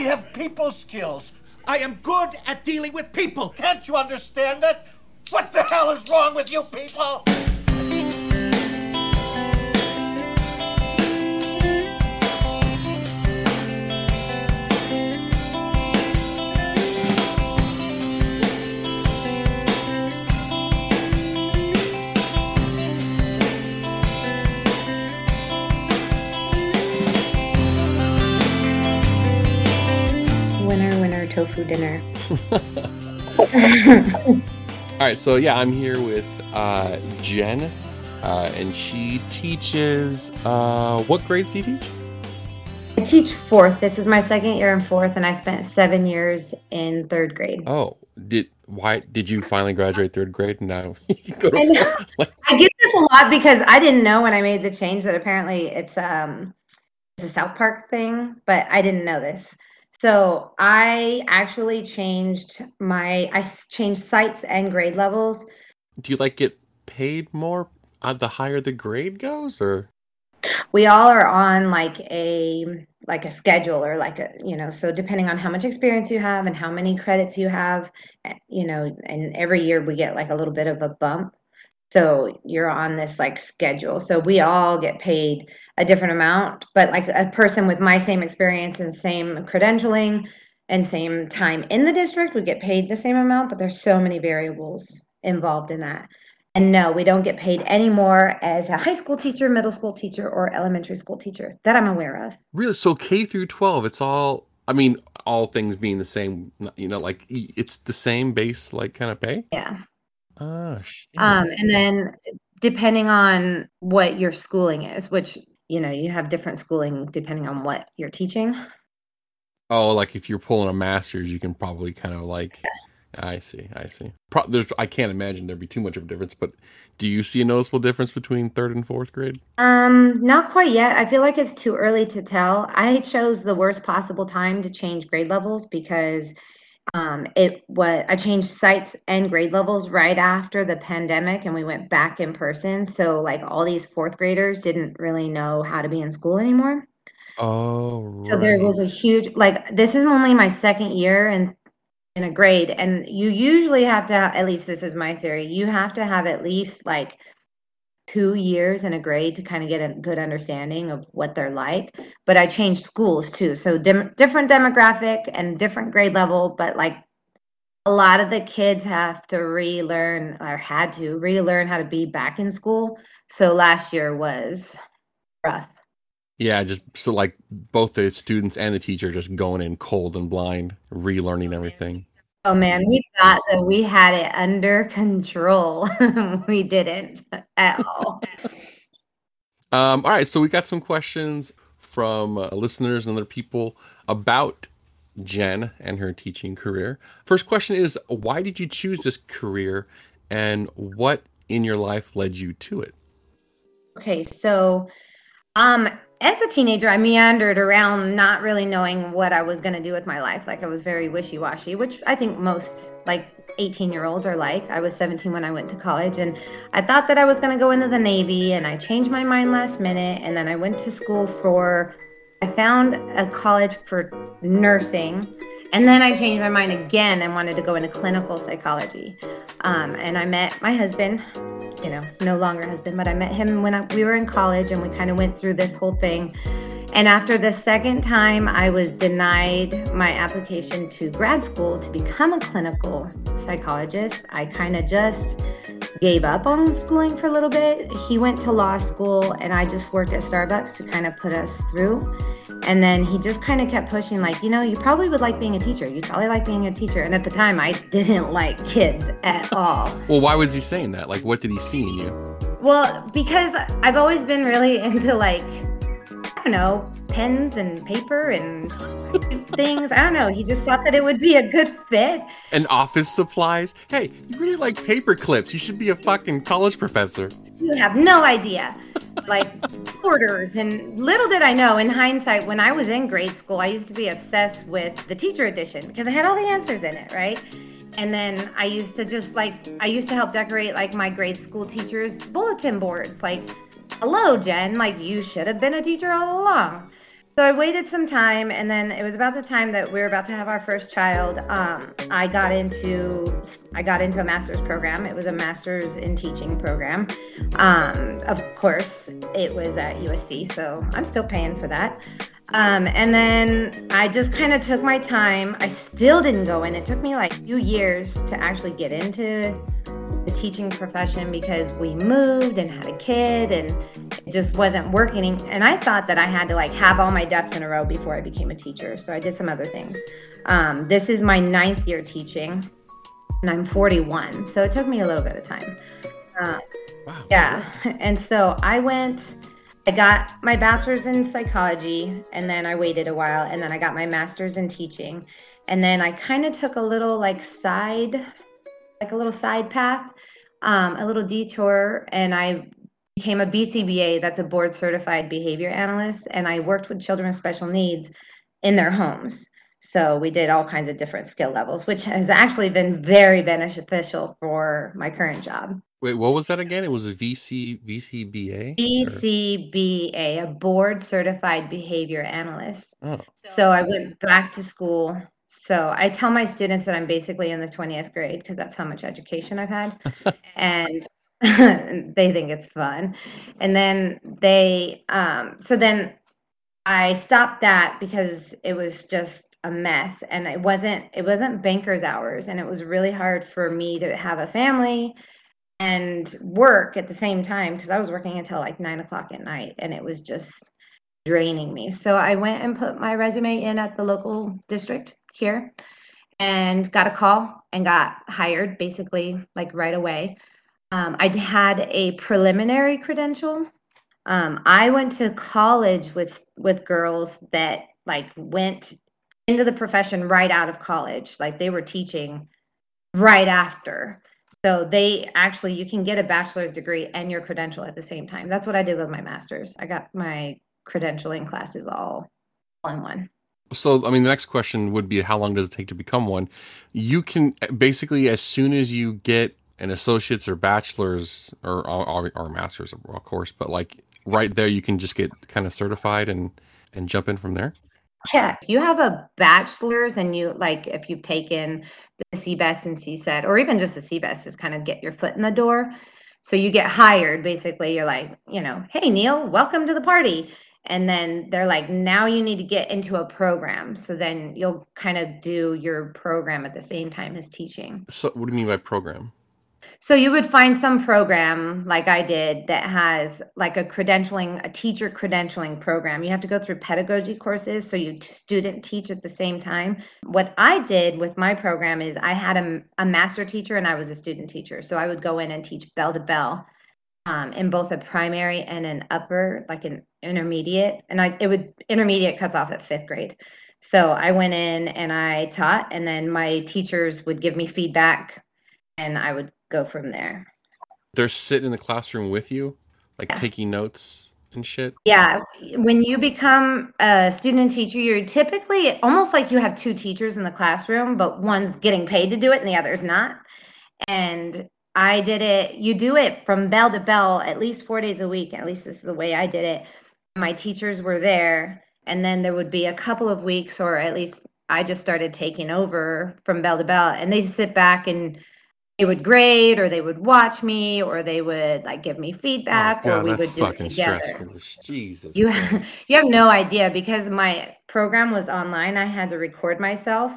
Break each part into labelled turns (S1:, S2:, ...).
S1: I have people skills. I am good at dealing with people. Can't you understand that? What the hell is wrong with you people?
S2: Tofu dinner.
S3: All right, so yeah, I'm here with uh, Jen, uh, and she teaches. Uh, what grades do you teach?
S2: I teach fourth. This is my second year in fourth, and I spent seven years in third grade.
S3: Oh, did why did you finally graduate third grade and now you go to
S2: I know.
S3: Like,
S2: I get this a lot because I didn't know when I made the change that apparently it's um it's a South Park thing, but I didn't know this. So I actually changed my I changed sites and grade levels.
S3: do you like get paid more uh, the higher the grade goes, or
S2: We all are on like a like a schedule or like a you know so depending on how much experience you have and how many credits you have, eh, you know, and every year we get like a little bit of a bump. So you're on this like schedule. So we all get paid a different amount, but like a person with my same experience and same credentialing and same time in the district would get paid the same amount, but there's so many variables involved in that. And no, we don't get paid any more as a high school teacher, middle school teacher, or elementary school teacher that I'm aware of.
S3: really? So K through twelve, it's all. I mean, all things being the same, you know, like it's the same base, like kind of pay.
S2: Yeah.
S3: Oh, shit.
S2: Um, and then depending on what your schooling is, which you know, you have different schooling depending on what you're teaching.
S3: Oh, like if you're pulling a master's, you can probably kind of like. I see. I see. Pro- there's. I can't imagine there'd be too much of a difference. But do you see a noticeable difference between third and fourth grade?
S2: Um, not quite yet. I feel like it's too early to tell. I chose the worst possible time to change grade levels because um, it was I changed sites and grade levels right after the pandemic and we went back in person. So like all these fourth graders didn't really know how to be in school anymore.
S3: Oh,
S2: So there was a huge like this is only my second year in in a grade and you usually have to have, at least this is my theory, you have to have at least like two years in a grade to kind of get a good understanding of what they're like. But I changed schools too. So dim- different demographic and different grade level, but like a lot of the kids have to relearn or had to relearn how to be back in school. So last year was rough.
S3: Yeah, just so like both the students and the teacher just going in cold and blind, relearning everything.
S2: Oh man, we thought that we had it under control. we didn't at all.
S3: Um, all right, so we got some questions from uh, listeners and other people about Jen and her teaching career. First question is why did you choose this career and what in your life led you to it?
S2: Okay, so um as a teenager, I meandered around not really knowing what I was going to do with my life. Like I was very wishy-washy, which I think most like 18-year-olds are like. I was 17 when I went to college and I thought that I was going to go into the Navy and I changed my mind last minute and then I went to school for I found a college for nursing and then I changed my mind again and wanted to go into clinical psychology. Um, and I met my husband, you know, no longer husband, but I met him when I, we were in college and we kind of went through this whole thing. And after the second time, I was denied my application to grad school to become a clinical psychologist. I kind of just gave up on schooling for a little bit. He went to law school, and I just worked at Starbucks to kind of put us through. And then he just kind of kept pushing, like, you know, you probably would like being a teacher. You'd probably like being a teacher. And at the time, I didn't like kids at all.
S3: Well, why was he saying that? Like, what did he see in you?
S2: Well, because I've always been really into like, I don't know, pens and paper and things. I don't know. He just thought that it would be a good fit.
S3: And office supplies? Hey, you really like paper clips. You should be a fucking college professor.
S2: You have no idea. Like orders and little did I know in hindsight when I was in grade school I used to be obsessed with the teacher edition because I had all the answers in it, right? And then I used to just like I used to help decorate like my grade school teachers bulletin boards like hello Jen, like you should have been a teacher all along. So I waited some time, and then it was about the time that we were about to have our first child. Um, I got into I got into a master's program. It was a master's in teaching program. Um, of course, it was at USC, so I'm still paying for that. Um, and then I just kind of took my time. I still didn't go in. It took me like a few years to actually get into the teaching profession because we moved and had a kid and it just wasn't working. And I thought that I had to like have all my ducks in a row before I became a teacher. So I did some other things. Um, this is my ninth year teaching and I'm 41. So it took me a little bit of time. Uh, wow. Yeah. And so I went I got my bachelor's in psychology and then I waited a while and then I got my master's in teaching. And then I kind of took a little like side, like a little side path, um, a little detour, and I became a BCBA, that's a board certified behavior analyst. And I worked with children with special needs in their homes. So we did all kinds of different skill levels, which has actually been very beneficial for my current job.
S3: Wait, what was that again? It was a VC VCBA.
S2: VCBA, a board certified behavior analyst. Oh. So I went back to school. So I tell my students that I'm basically in the 20th grade because that's how much education I've had. and they think it's fun. And then they um so then I stopped that because it was just a mess and it wasn't it wasn't banker's hours and it was really hard for me to have a family and work at the same time because I was working until like nine o'clock at night and it was just draining me. So I went and put my resume in at the local district here and got a call and got hired basically like right away. Um, I had a preliminary credential. Um, I went to college with with girls that like went into the profession right out of college. Like they were teaching right after. So they actually, you can get a bachelor's degree and your credential at the same time. That's what I did with my master's. I got my credentialing classes all, in one.
S3: So, I mean, the next question would be how long does it take to become one? You can basically, as soon as you get an associate's or bachelor's or, or, or master's, of course, but like right there, you can just get kind of certified and, and jump in from there.
S2: Yeah, you have a bachelor's and you like, if you've taken the CBEST and CSET, or even just the CBEST, is kind of get your foot in the door. So you get hired. Basically, you're like, you know, hey Neil, welcome to the party. And then they're like, now you need to get into a program. So then you'll kind of do your program at the same time as teaching.
S3: So what do you mean by program?
S2: So you would find some program like I did that has like a credentialing, a teacher credentialing program. You have to go through pedagogy courses so you student teach at the same time. What I did with my program is I had a, a master teacher and I was a student teacher. So I would go in and teach bell to bell um, in both a primary and an upper, like an intermediate. And I it would intermediate cuts off at fifth grade. So I went in and I taught, and then my teachers would give me feedback and I would go from there.
S3: They're sitting in the classroom with you, like yeah. taking notes and shit.
S2: Yeah, when you become a student teacher, you're typically almost like you have two teachers in the classroom, but one's getting paid to do it and the other's not. And I did it. You do it from bell to bell at least four days a week. At least this is the way I did it. My teachers were there, and then there would be a couple of weeks, or at least I just started taking over from bell to bell, and they sit back and they would grade or they would watch me or they would like give me feedback
S3: oh, God,
S2: or we
S3: would
S2: do it together. Stressful.
S3: Jesus.
S2: You have, you have no idea because my program was online. I had to record myself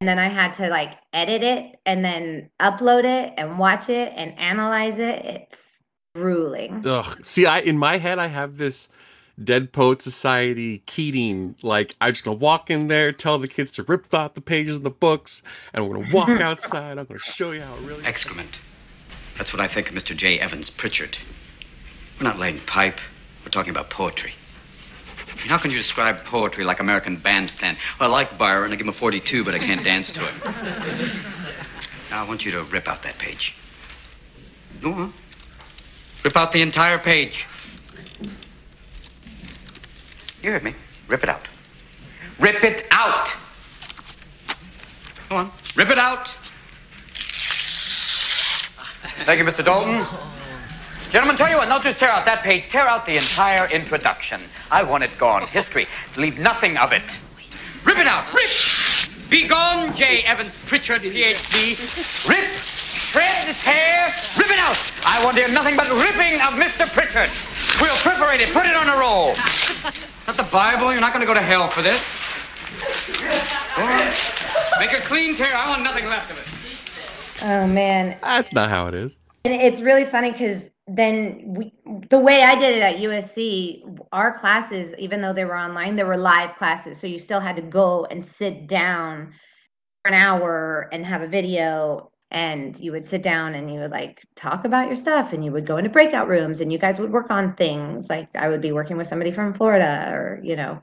S2: and then I had to like edit it and then upload it and watch it and analyze it. It's grueling.
S3: Ugh. See, I in my head I have this Dead Poet Society, Keating. Like, I'm just gonna walk in there, tell the kids to rip out the pages of the books, and we're gonna walk outside. I'm gonna show you how it really.
S4: Excrement. That's what I think of Mr. J. Evans Pritchard. We're not laying pipe. We're talking about poetry. how can you describe poetry like American Bandstand? Well, I like Byron. I give him a 42, but I can't dance to it. Now, I want you to rip out that page. Go on. Rip out the entire page. You heard me. Rip it out. Rip it out! Come on. Rip it out! Thank you, Mr. Dalton. Gentlemen, tell you what, don't just tear out that page, tear out the entire introduction. I want it gone. History. Leave nothing of it. Rip it out. Rip! Be gone, J. Evans Pritchard, PhD. Rip, shred, tear, rip it out. I want to hear nothing but ripping of Mr. Pritchard. We'll perforate it, put it on a roll. Not the Bible. You're not going to go to hell for this. Make a clean tear. I want nothing left of it.
S2: Oh man,
S3: That's not how it is.
S2: And it's really funny because then we, the way I did it at USC, our classes, even though they were online, they were live classes. So you still had to go and sit down for an hour and have a video. And you would sit down and you would like talk about your stuff and you would go into breakout rooms and you guys would work on things. Like I would be working with somebody from Florida or, you know,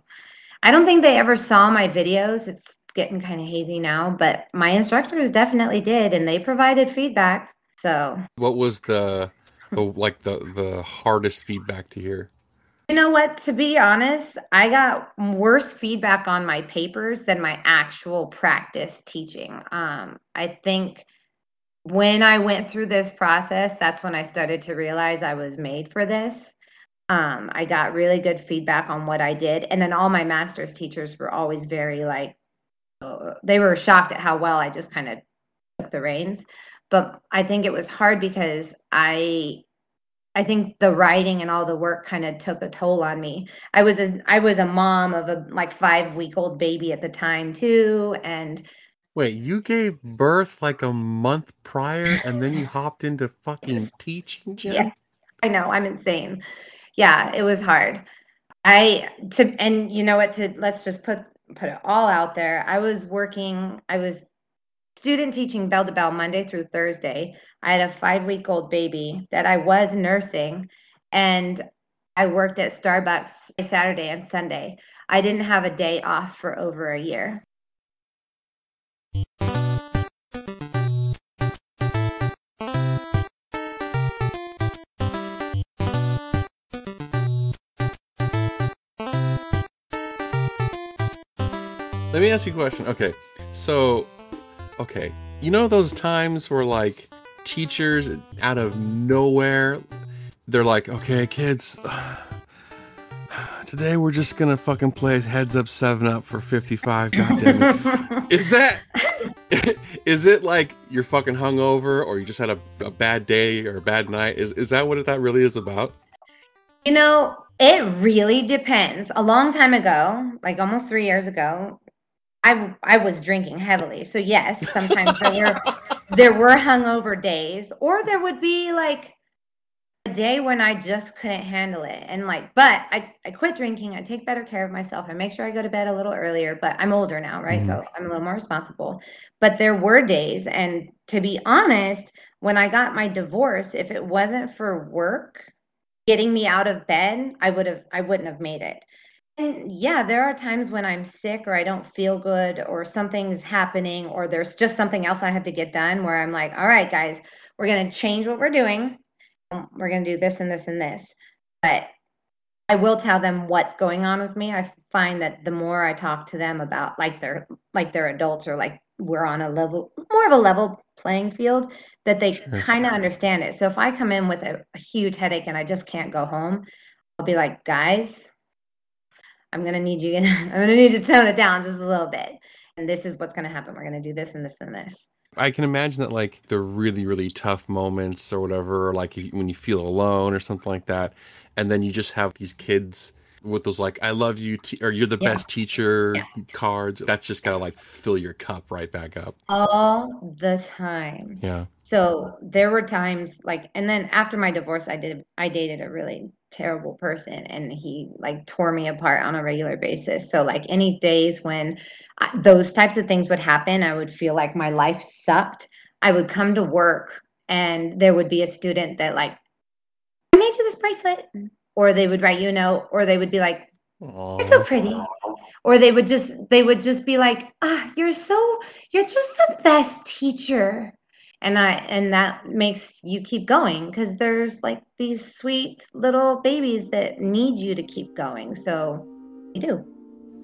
S2: I don't think they ever saw my videos. It's getting kind of hazy now, but my instructors definitely did and they provided feedback. So
S3: What was the the like the the hardest feedback to hear?
S2: You know what? To be honest, I got worse feedback on my papers than my actual practice teaching. Um, I think when I went through this process, that's when I started to realize I was made for this. Um, I got really good feedback on what I did. And then all my master's teachers were always very like, uh, they were shocked at how well I just kind of took the reins. But I think it was hard because I I think the writing and all the work kind of took a toll on me. I was a I was a mom of a like 5 week old baby at the time too and
S3: Wait, you gave birth like a month prior and then you hopped into fucking teaching, Jen?
S2: Yeah. I know, I'm insane. Yeah, it was hard. I to and you know what to let's just put put it all out there. I was working I was student teaching bell to bell Monday through Thursday. I had a 5 week old baby that I was nursing and I worked at Starbucks Saturday and Sunday. I didn't have a day off for over a year.
S3: Let me ask you a question. Okay. So, okay. You know those times where like teachers out of nowhere they're like, "Okay, kids, today we're just going to fucking play heads up 7 up for 55, goddamn it." Is that is it like you're fucking hungover or you just had a, a bad day or a bad night? Is is that what that really is about?
S2: You know, it really depends. A long time ago, like almost three years ago, I I was drinking heavily. So yes, sometimes there were there were hungover days, or there would be like a day when I just couldn't handle it. And like, but I, I quit drinking. I take better care of myself. I make sure I go to bed a little earlier, but I'm older now, right? So mm-hmm. I'm a little more responsible. But there were days, and to be honest, when I got my divorce, if it wasn't for work getting me out of bed, I would have I wouldn't have made it. And yeah, there are times when I'm sick or I don't feel good or something's happening or there's just something else I have to get done where I'm like, all right, guys, we're going to change what we're doing. Um, We're going to do this and this and this. But I will tell them what's going on with me. I find that the more I talk to them about like they're like they're adults or like we're on a level more of a level playing field that they
S3: Sure.
S2: kind of understand it. So if I come in with a, a huge headache and I just can't go home, I'll be like, guys, I'm gonna need you. I'm gonna need you to tone it down just a little bit. And this is what's gonna happen. We're gonna do this and this and this.
S3: I can imagine that like the really really tough moments or whatever, or like you- when you feel alone or something like that, and then you just have these kids with those like "I love you" te- or "You're the
S2: Yeah.
S3: best teacher"
S2: Yeah.
S3: cards. That's just gotta like fill your cup right back up.
S2: All the time.
S3: Yeah.
S2: So there were times like, and then after my divorce, I did, I dated a really terrible person and he like tore me apart on a regular basis. So, like, any days when I, those types of things would happen, I would feel like my life sucked. I would come to work and there would be a student that, like, I made you this bracelet. Or they would write you a note, or they would be like, you're so pretty or they would just they would just be like ah you're so you're just the best teacher and i and that makes you keep going because there's like these sweet little babies that need you to keep going so you do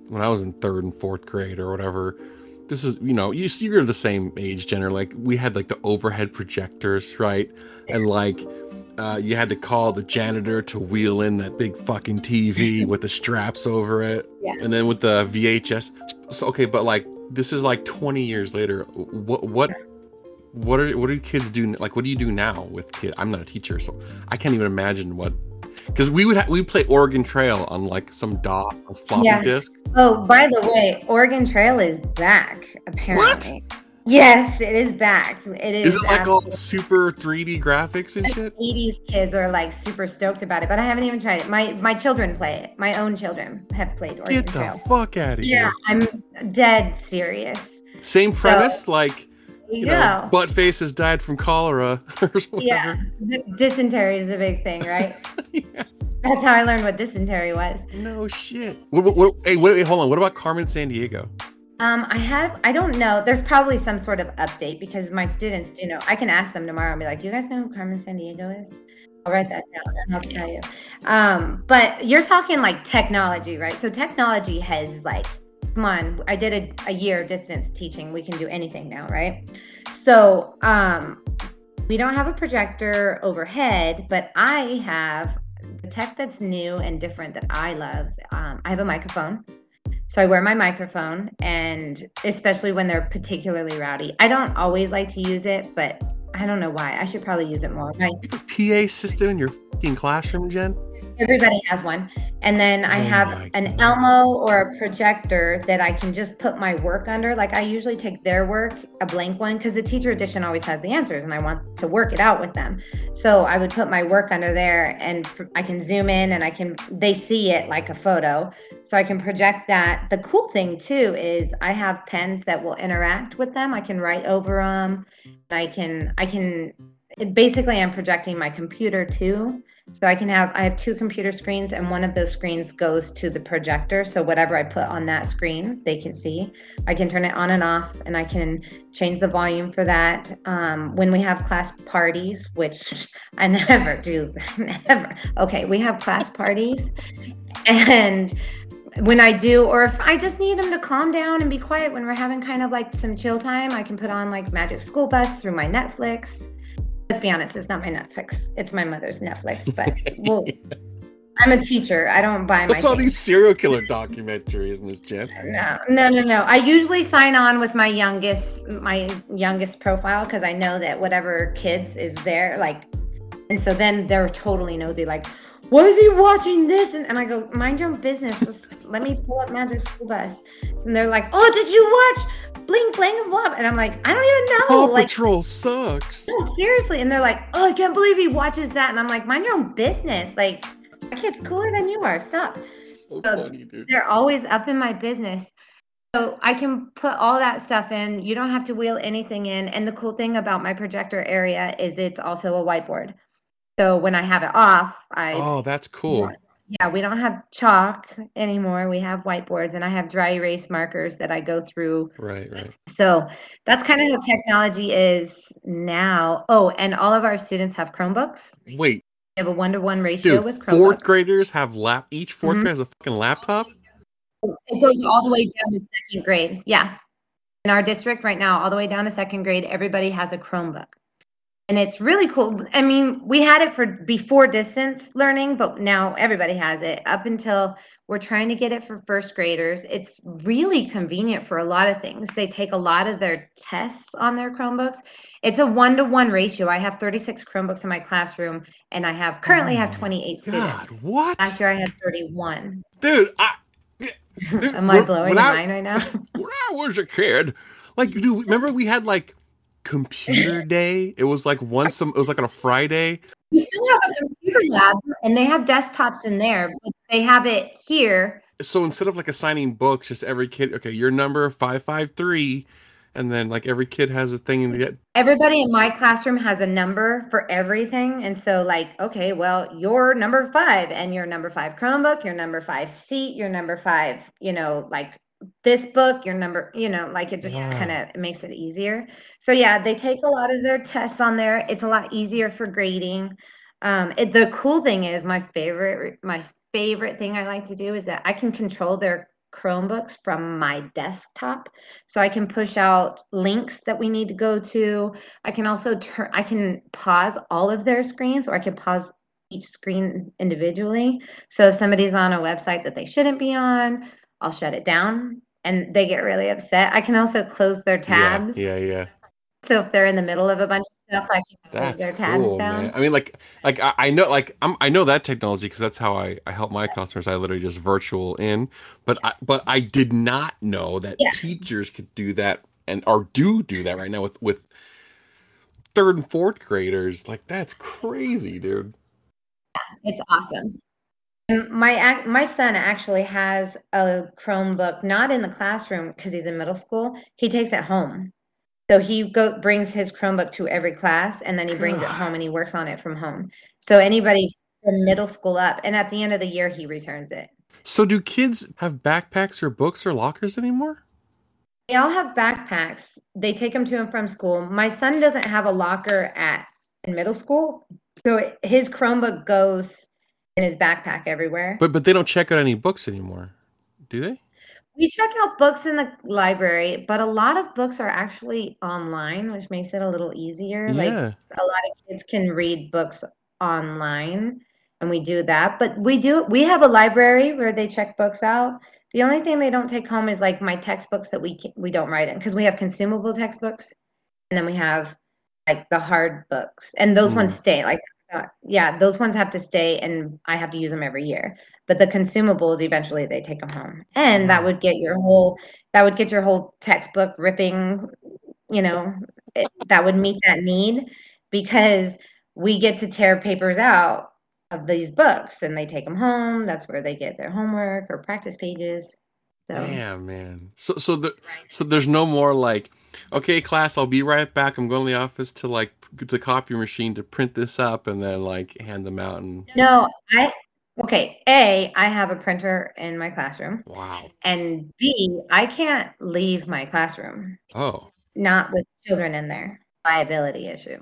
S3: When I was in third and fourth grade or whatever, this is you know you see you're the same age generally. Like we had like the overhead projectors, right? And like uh, you had to call the janitor to wheel in that big fucking TV with the straps over it.
S2: Yeah.
S3: And then with the VHS. So okay, but like this is like 20 years later. What what what are what do kids do? Like what do you do now with kids? I'm not a teacher, so I can't even imagine what. Because we would ha- we play Oregon Trail on like some DOS floppy
S2: Yeah.
S3: disk.
S2: Oh, by the way, Oregon Trail is back, apparently. what? Yes, it is back. It is.
S3: Is it like all super 3D graphics and shit?
S2: 80s kids are like super stoked about it, but I haven't even tried it. My my children play it. My own children have played Oregon Trail.
S3: Get the
S2: Trail.
S3: fuck out of
S2: Yeah,
S3: here.
S2: I'm dead serious.
S3: Same premise, like
S2: You
S3: you
S2: know,
S3: know, butt face has died from cholera or
S2: yeah, the dysentery is the big thing, right?
S3: Yeah.
S2: That's how I learned what dysentery was.
S3: No shit. What, what, what, hey, wait, wait, hold on. What about Carmen Sandiego?
S2: Um, I have, I don't know. There's probably some sort of update because my students do know. I can ask them tomorrow and be like, "Do you guys know who Carmen Sandiego is?" I'll write that down and I'll tell you. Um, but you're talking like technology, right? So technology has like, come on. I did a, a year distance teaching. We can do anything now, right? So um, we don't have a projector overhead, but I have the tech that's new and different that I love. Um, I have a microphone. So I wear my microphone, and especially when they're particularly rowdy. I don't always like to use it, but I don't know why. I should probably use it more. My,
S3: You have a PA system in your fucking classroom, Jen?
S2: Everybody has one. And then I
S3: Oh
S2: have an. Elmo or a projector that I can just put my work under. Like I usually take their work, a blank one, because the teacher edition always has the answers and I want to work it out with them. So I would put my work under there and I can zoom in and I can, they see it like a photo. So I can project that. The cool thing too is I have pens that will interact with them. I can write over them. I can, I can, basically I'm projecting my computer too. So I can have I have two computer screens and one of those screens goes to the projector. So whatever I put on that screen, they can see. I can turn it on and off and I can change the volume for that. Um, when we have class parties, which I never do, never. Okay, we have class parties and when I do, or if I just need them to calm down and be quiet when we're having kind of like some chill time, I can put on like Magic School Bus through my Netflix. Let's be honest, it's not my Netflix. It's my mother's Netflix. But well, I'm a teacher. I don't buy my.
S3: What's all
S2: things.
S3: these serial killer documentaries, Miss Jen?
S2: No, no, no, no. I usually sign on with my youngest, my youngest profile because I know that whatever kids is there, like, and so then they're totally nosy, like, why is he watching this? And, and I go, mind your own business. Just let me pull up Magic School Bus. And they're like, oh, did you watch Bling Bling and Blah? And I'm like, I don't even know.
S3: Paw
S2: like,
S3: Patrol sucks.
S2: no, seriously. And they're like, oh, I can't believe he watches that. And I'm like, mind your own business. Like, my kid's cooler than you are. Stop
S3: So
S2: So-
S3: funny, dude.
S2: they're always up in my business. So I can put all that stuff in. You don't have to wheel anything in. And the cool thing about my projector area is it's also a whiteboard. So when I have it off, I
S3: Oh, that's cool.
S2: yeah, we don't have chalk anymore. We have whiteboards and I have dry erase markers that I go through.
S3: Right, right.
S2: So that's kind of how technology is now. Oh, and all of our students have Chromebooks.
S3: Wait,
S2: We have a one to one ratio
S3: dude,
S2: with Chromebooks.
S3: fourth graders have lap. Each 4th
S2: Mhm.
S3: grader has a fucking laptop.
S2: It goes all the way down to second grade. Yeah. In our district right now, all the way down to second grade, everybody has a Chromebook. And it's really cool. I mean, we had it for before distance learning, but now everybody has it up until we're trying to get it for first graders. It's really convenient for a lot of things. They take a lot of their tests on their Chromebooks. It's a one to one ratio. I have 36 Chromebooks in my classroom, and I have currently
S3: Oh
S2: have
S3: my
S2: 28
S3: God,
S2: students.
S3: what?
S2: Last year I had 31.
S3: Dude, I, Dude,
S2: Am I blowing your mind right now?
S3: when I was a kid, like, dude, remember we had like computer day? It was like once, some, it was like on a Friday.
S2: We still have a computer lab and they have desktops in there, but they have it here.
S3: So instead of like assigning books, just every kid, okay, your number 553, and then like every kid has a thing in the
S2: Everybody in my classroom has a number for everything. And so, like, okay, well, you're number five and your number five Chromebook, your number five seat, your number five, you know, like this book, your number, you know, like it just
S3: Wow.
S2: kind of makes it easier. So, yeah, they take a lot of their tests on there. It's a lot easier for grading. Um, it, the cool thing is, my favorite, my favorite thing I like to do is that I can control their Chromebooks from my desktop. So I can push out links that we need to go to. I can also turn I can pause all of their screens or I can pause each screen individually. So if somebody's on a website that they shouldn't be on, I'll shut it down and they get really upset. I can also close their tabs.
S3: Yeah, yeah, yeah.
S2: So if they're in the middle of a bunch of stuff, I can close their tabs
S3: cool,
S2: down.
S3: man. I mean, like, like I, I know, like, I'm, I know that technology because that's how I, I help my customers. I literally just virtual in, but I, but I did not know that
S2: Yeah.
S3: teachers could do that and or do do that right now with with third and fourth graders. Like, that's crazy, dude.
S2: It's awesome. And my my son actually has a Chromebook, not in the classroom because he's in middle school. He takes it home. So he go brings his Chromebook to every class and then he brings it home and he works on it from home. So anybody from middle school up, and at the end of the year he returns it.
S3: So, do kids have backpacks or books or lockers anymore?
S2: They all have backpacks. They take them to and from school. My son doesn't have a locker at in middle school, so his Chromebook goes in his backpack everywhere.
S3: But but they don't check out any books anymore, do they?
S2: We check out books in the library, but a lot of books are actually online, which makes it a little easier. Like a lot of kids can read books online, and we do that. But we do we have a library where they check books out. The only thing they don't take home is like my textbooks that we ca- we don't write in because we have consumable textbooks, and then we have like the hard books, and those hmm. ones stay. Like uh, yeah, those ones have to stay, and I have to use them every year. But the consumables eventually they take them home, and that would get your whole that would get your whole textbook ripping. You know, it, that would meet that need because we get to tear papers out of these books and they take them home. That's where they get their homework or practice pages. So
S3: Damn, man. So so the so there's no more like, okay, class, I'll be right back. I'm going to the office to like the copy machine to print this up and then like hand them out and
S2: no, I okay. A, I have a printer in my classroom,
S3: wow.
S2: and B, I can't leave my classroom
S3: Oh.
S2: not with children in there. Liability issue.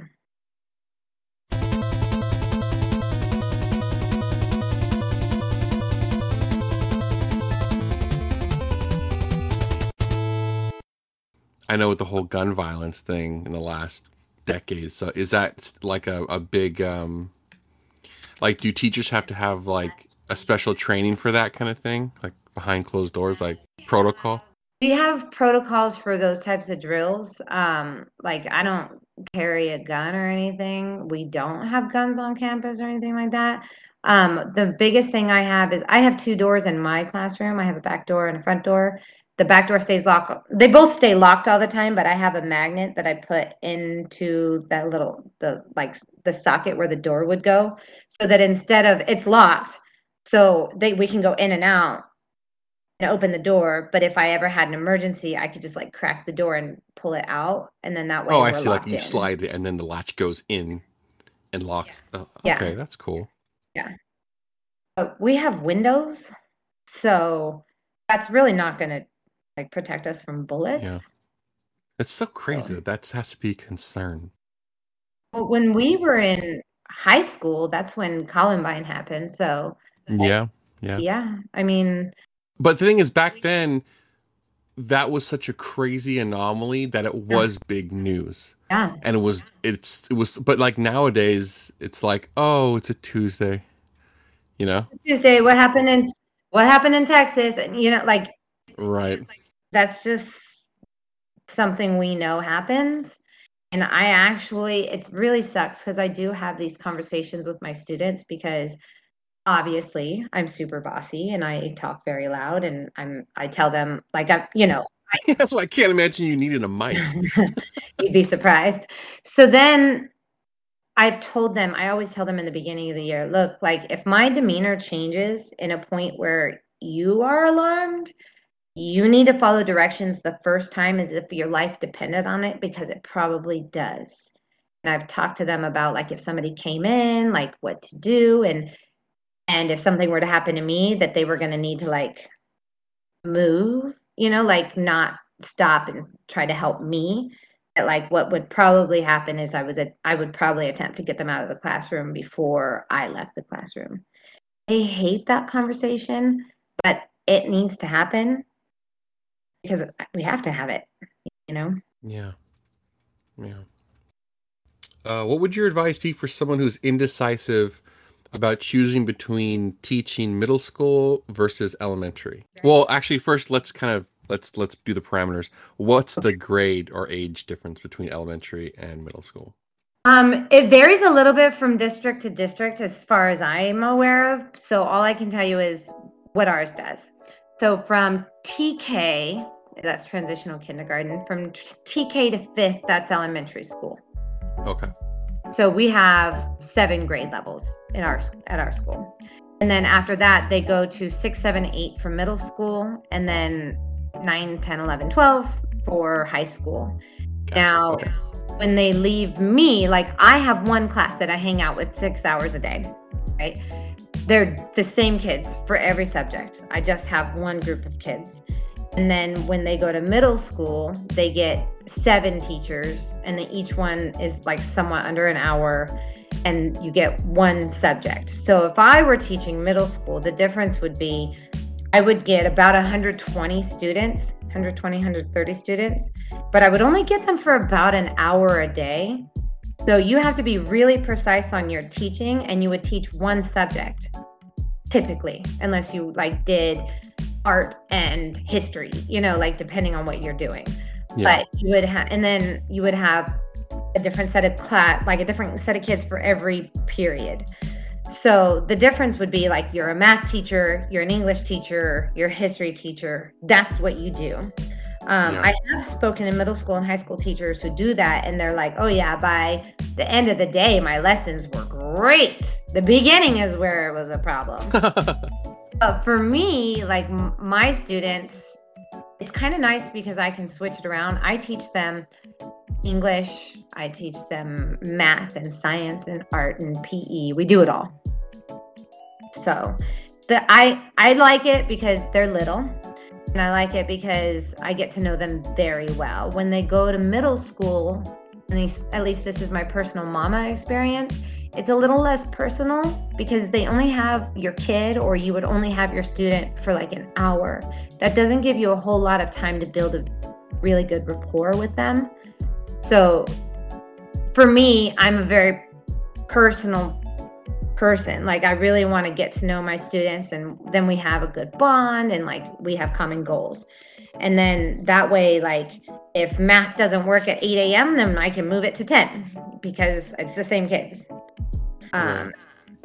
S3: I know with the whole gun violence thing in the last decade. So is that like a, a big um like do teachers have to have like a special training for that kind of thing? Like behind closed doors, like protocol?
S2: We have protocols for those types of drills. Um, like I don't carry a gun or anything. We don't have guns on campus or anything like that. Um, the biggest thing I have is I have two doors in my classroom. I have a back door and a front door. The back door stays locked. They both stay locked all the time, but I have a magnet that I put into that little the like the socket where the door would go, so that instead of it's locked, so they we can go in and out and open the door. But if I ever had an emergency, I could just like crack the door and pull it out, and then that way
S3: Oh, I see. Like you
S2: in.
S3: slide it and then the latch goes in and locks. Oh,
S2: Yeah.
S3: Okay, that's cool. Yeah.
S2: But we have windows, so that's really not going to like protect us from bullets.
S3: Yeah. It's so crazy that that has to be a concern.
S2: When we were in high school, that's when Columbine happened. So
S3: Yeah, yeah.
S2: yeah, I mean,
S3: But the thing is, back then, that was such a crazy anomaly that it was big news,
S2: yeah,
S3: and it was it's it was. But like nowadays, it's like, oh, it's a Tuesday, you know?
S2: Tuesday, what happened in what happened in Texas? And you know, like
S3: Right.
S2: That's just something we know happens. And I actually, it really sucks because I do have these conversations with my students because obviously I'm super bossy and I talk very loud and I'm, I tell them like I'm, you know,
S3: That's why I can't imagine you needed a mic.
S2: You'd be surprised. So then I've told them, I always tell them in the beginning of the year, look, like if my demeanor changes in a point where you are alarmed, you need to follow directions the first time as if your life depended on it because it probably does. And I've talked to them about like if somebody came in, like what to do and and if something were to happen to me that they were going to need to like move, you know, like not stop and try to help me. That like what would probably happen is I was a, I would probably attempt to get them out of the classroom before I left the classroom. They hate that conversation, but it needs to happen because we have to have it, you know?
S3: Yeah. Yeah. Uh, what would your advice be for someone who's indecisive about choosing between teaching middle school versus elementary? Well, actually, first let's kind of let's let's do the parameters. What's the grade or age difference between elementary and middle school?
S2: Um, it varies a little bit from district to district as far as I'm aware of. So all I can tell you is what ours does. So from TK, that's transitional kindergarten, from TK to fifth, that's elementary school.
S3: Okay.
S2: So we have seven grade levels in our at our school. And then after that, they go to six, seven, eight for middle school, and then 9, 10, 11, 12 for high school. Gotcha. Now, okay. when they leave me, like I have one class that I hang out with six hours a day, right? They're the same kids for every subject. I just have one group of kids. And then when they go to middle school, they get seven teachers, and then each one is like somewhat under an hour, and you get one subject. So if I were teaching middle school, the difference would be I would get about 120 students, 120, 130 students, but I would only get them for about an hour a day. So you have to be really precise on your teaching and you would teach one subject typically, unless you like did art and history, you know, like depending on what you're doing. Yeah. But you would have, and then you would have a different set of class, like a different set of kids for every period. So the difference would be like you're a math teacher, you're an English teacher, you're a history teacher. That's what you do. Um, yeah. I have spoken to middle school and high school teachers who do that, and they're like, oh, yeah, by the end of the day, my lessons were great. The beginning is where it was a problem. but for me, like my students, it's kind of nice because I can switch it around. I teach them English, I teach them math and science and art and PE. We do it all. So, the I I like it because they're little. And I like it because I get to know them very well. When they go to middle school, at least, at least this is my personal mama experience, it's a little less personal because they only have your kid or you would only have your student for like an hour. That doesn't give you a whole lot of time to build a really good rapport with them. So for me, I'm a very personal person. Like I really want to get to know my students and then we have a good bond and like we have common goals. And then that way, like if math doesn't work at 8 a.m., then I can move it to 10 because it's the same kids. Um,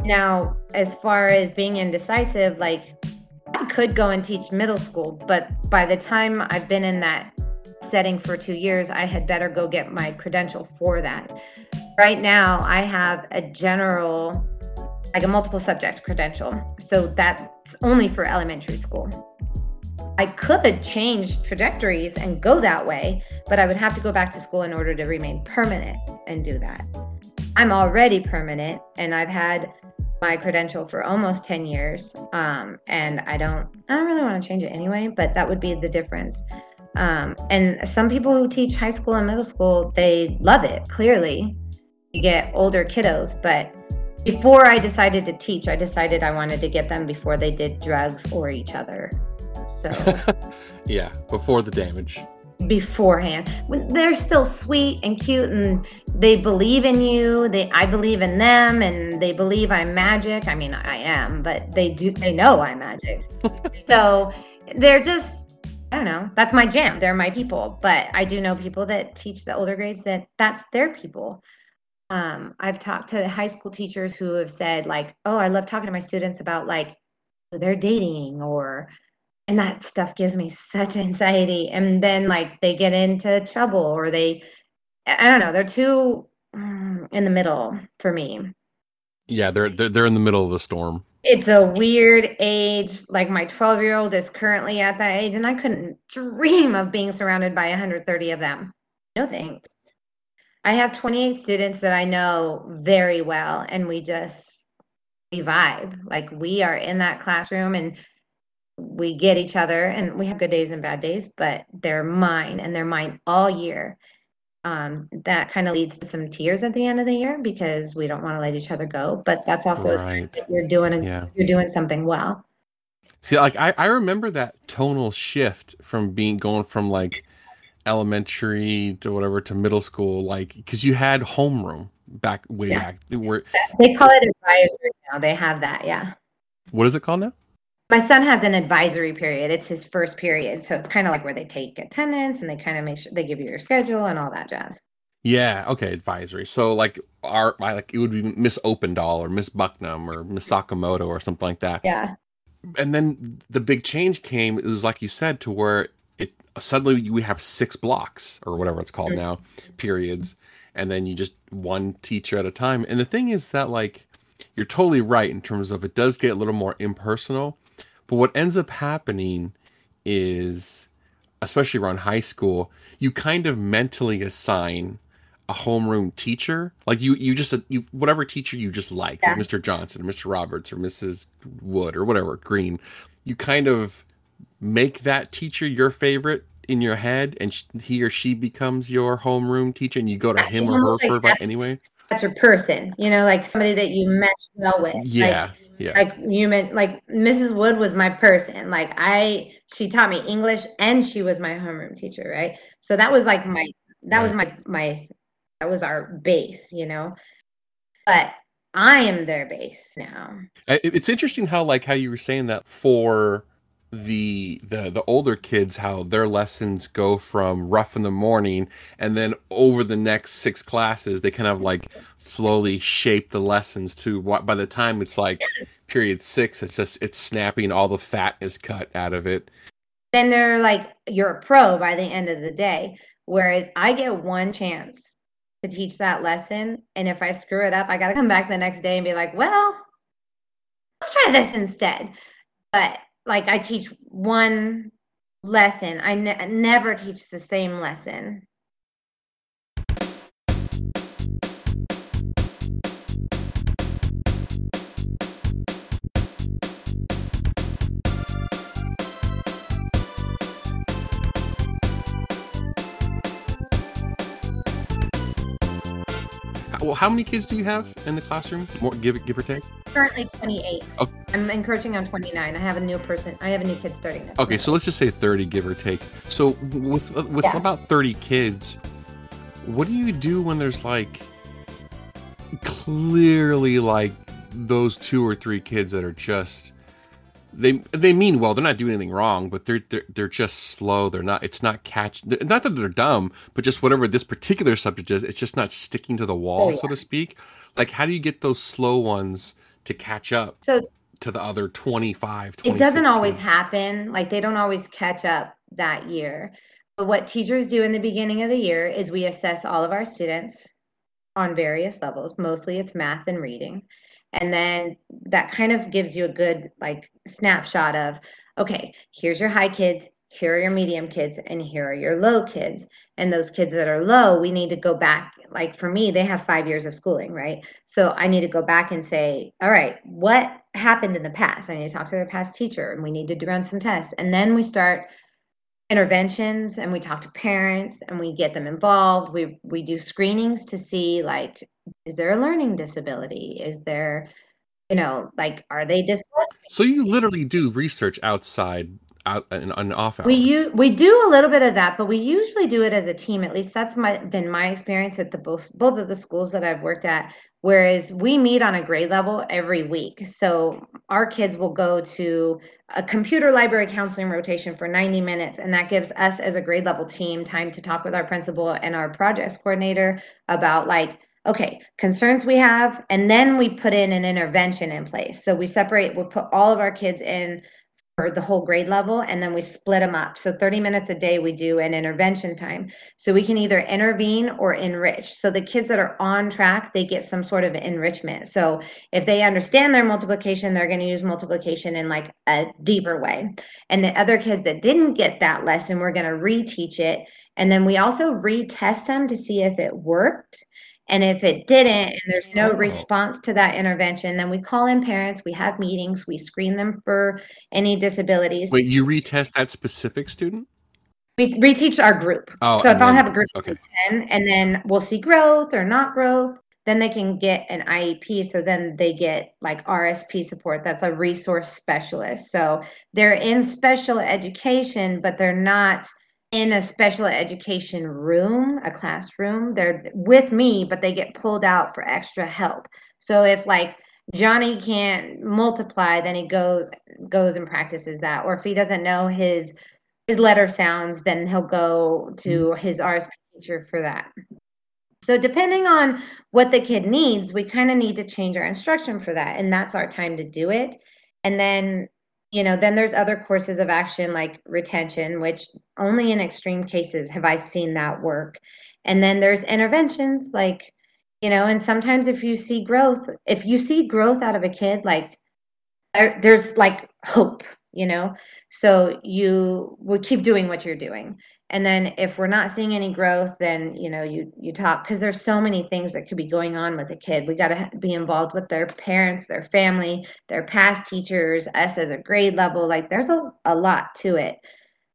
S2: now, as far as being indecisive, like I could go and teach middle school, but by the time I've been in that setting for two years, I had better go get my credential for that. Right now, I have a general, like a multiple subject credential. So that's only for elementary school. I could change trajectories and go that way, but I would have to go back to school in order to remain permanent and do that. I'm already permanent and I've had my credential for almost 10 years um, and i don't i don't really want to change it anyway but that would be the difference um, and some people who teach high school and middle school, they love it, clearly. You get older kiddos. But before I decided to teach, I decided I wanted to get them before they did drugs or each other. So,
S3: yeah, before the damage.
S2: Beforehand, they're still sweet and cute, and they believe in you. They, I believe in them, and they believe I'm magic. I mean, I am, but they do. They know I'm magic. so they're just I don't know. That's my jam. They're my people. But I do know people that teach the older grades that that's their people. Um, I've talked to high school teachers who have said like, "Oh, I love talking to my students about like they're dating or." And that stuff gives me such anxiety. And then like they get into trouble or they, I don't know, they're too um, in the middle for me.
S3: Yeah, they're, they're they're in the middle of the storm
S2: it's a weird age. Like my 12 year old is currently at that age, and I couldn't dream of being surrounded by 130 of them. No thanks. I have 28 students that I know very well, and we just we vibe. Like we are in that classroom and we get each other, and we have good days and bad days, but they're mine and they're mine all year um, that kind of leads to some tears at the end of the year because we don't want to let each other go. But that's also right. that you're doing a, yeah. you're doing something well.
S3: See, like I, I remember that tonal shift from being going from like elementary to whatever to middle school, like because you had homeroom back way
S2: Yeah.
S3: back. Where
S2: They call it advisory now. They have that, yeah.
S3: what is it called now?
S2: My son has an advisory period. It's his first period. So it's kind of like where they take attendance and they kind of make sure they give you your schedule and all that jazz.
S3: Yeah, okay, advisory. So like our like it would be Miss Opendahl or Miss Bucknam or Miss Sakamoto or something like that.
S2: Yeah.
S3: And then the big change came was like you said to where it suddenly we have six blocks or whatever it's called
S2: Mhm.
S3: now, periods, and then you just one teacher at a time. And the thing is that like you're totally right in terms of it does get a little more impersonal, but what ends up happening is especially around high school, you kind of mentally assign a homeroom teacher. Like you, you just you whatever teacher you just like, like Mr. Johnson, or Mr. Roberts, or Mrs. Wood, or whatever Green. You kind of make that teacher your favorite in your head, and he or she becomes your homeroom teacher, and you go to him or her for advice anyway.
S2: That's your person, you know, like somebody that you mesh well with. Like,
S3: Yeah, yeah.
S2: like you meant like Mrs. Wood was my person. Like I she taught me English and she was my homeroom teacher, right? So that was like my that was my my that was our base, you know. But I am their base now.
S3: It's interesting how like how you were saying that for the the the older kids how their lessons go from rough in the morning and then over the next six classes they kind of like slowly shape the lessons to what by the time it's like period six it's just it's snapping all the fat is cut out of it
S2: Then they're like you're a pro by the end of the day. Whereas I get one chance to teach that lesson. And if I screw it up, I gotta come back the next day and be like, well, let's try this instead. But like I teach one lesson. I ne- never teach the same lesson.
S3: well how many kids do you have in the classroom More, give give or take
S2: Currently 28.
S3: Okay.
S2: I'm encroaching on 29. I have a new person. I have a new kid starting next
S3: Okay, so let's just say 30 give or take. So with uh, with
S2: Yeah.
S3: about 30 kids, what do you do when there's like clearly like those two or three kids that are just they they mean well, they're not doing anything wrong, but they're they're, they're just slow. They're not it's not catch not that they're dumb, but just whatever this particular subject is, it's just not sticking to the wall,
S2: Oh,
S3: so to speak. Like how do you get those slow ones to catch up
S2: So
S3: to the other 25
S2: it doesn't always happen. Like they don't always catch up that year. But what teachers do in the beginning of the year is we assess all of our students on various levels. Mostly it's math and reading. And then that kind of gives you a good like snapshot of okay here's your high kids here are your medium kids and here are your low kids. And those kids that are low we need to go back like for me they have five years of schooling right? So I need to go back and say, all right, what happened in the past? I need to talk to their past teacher and we need to run some tests. And then we start interventions and we talk to parents and we get them involved. We we do screenings to see like is there a learning disability? Is there you know, like are they dyslexic?
S3: So you literally do research outside out and, and off hours.
S2: We use we do a little bit of that, but we usually do it as a team. At least that's my been my experience at the both both of the schools that I've worked at. Whereas we meet on a grade level every week, so our kids will go to a computer library counseling rotation for 90 minutes, and that gives us as a grade level team time to talk with our principal and our projects coordinator about like okay concerns we have and then we put in an intervention in place. So we separate we put all of our kids in for the whole grade level and then we split them up. So 30 minutes a day we do an intervention time. So we can either intervene or enrich. So the kids that are on track they get some sort of enrichment. So if they understand their multiplication they're going to use multiplication in like a deeper way. And the other kids that didn't get that lesson we're going to reteach it. And then we also retest them to see if it worked and if it didn't, and there's no
S3: Oh.
S2: response to that intervention, then we call in parents, we have meetings, we screen them for any disabilities.
S3: Wait, you retest that specific student?
S2: We reteach our group.
S3: Oh,
S2: so if I'll have a group
S3: okay.
S2: of 10, and then we'll see growth or not growth. then they can get an IEP. So then they get like RSP support. That's a resource specialist. So they're in special education, but they're not in a special education room, a classroom. They're with me, but they get pulled out for extra help. So if like Johnny can't multiply, then he goes goes and practices that. Or if he doesn't know his his letter sounds, then he'll go to mm-hmm. his RSP teacher for that. So depending on what the kid needs, we kind of need to change our instruction for that. And that's our time to do it. And then, you know, then there's other courses of action like retention, which only in extreme cases have I seen that work. And then there's interventions like, you know, and sometimes if you see growth, if you see growth out of a kid, like there, there's like hope, you know, so you would keep doing what you're doing and then if we're not seeing any growth then you know you you talk because there's so many things that could be going on with a kid. We got to be involved with their parents their family their past teachers us as a grade level. Like there's a, a lot to it.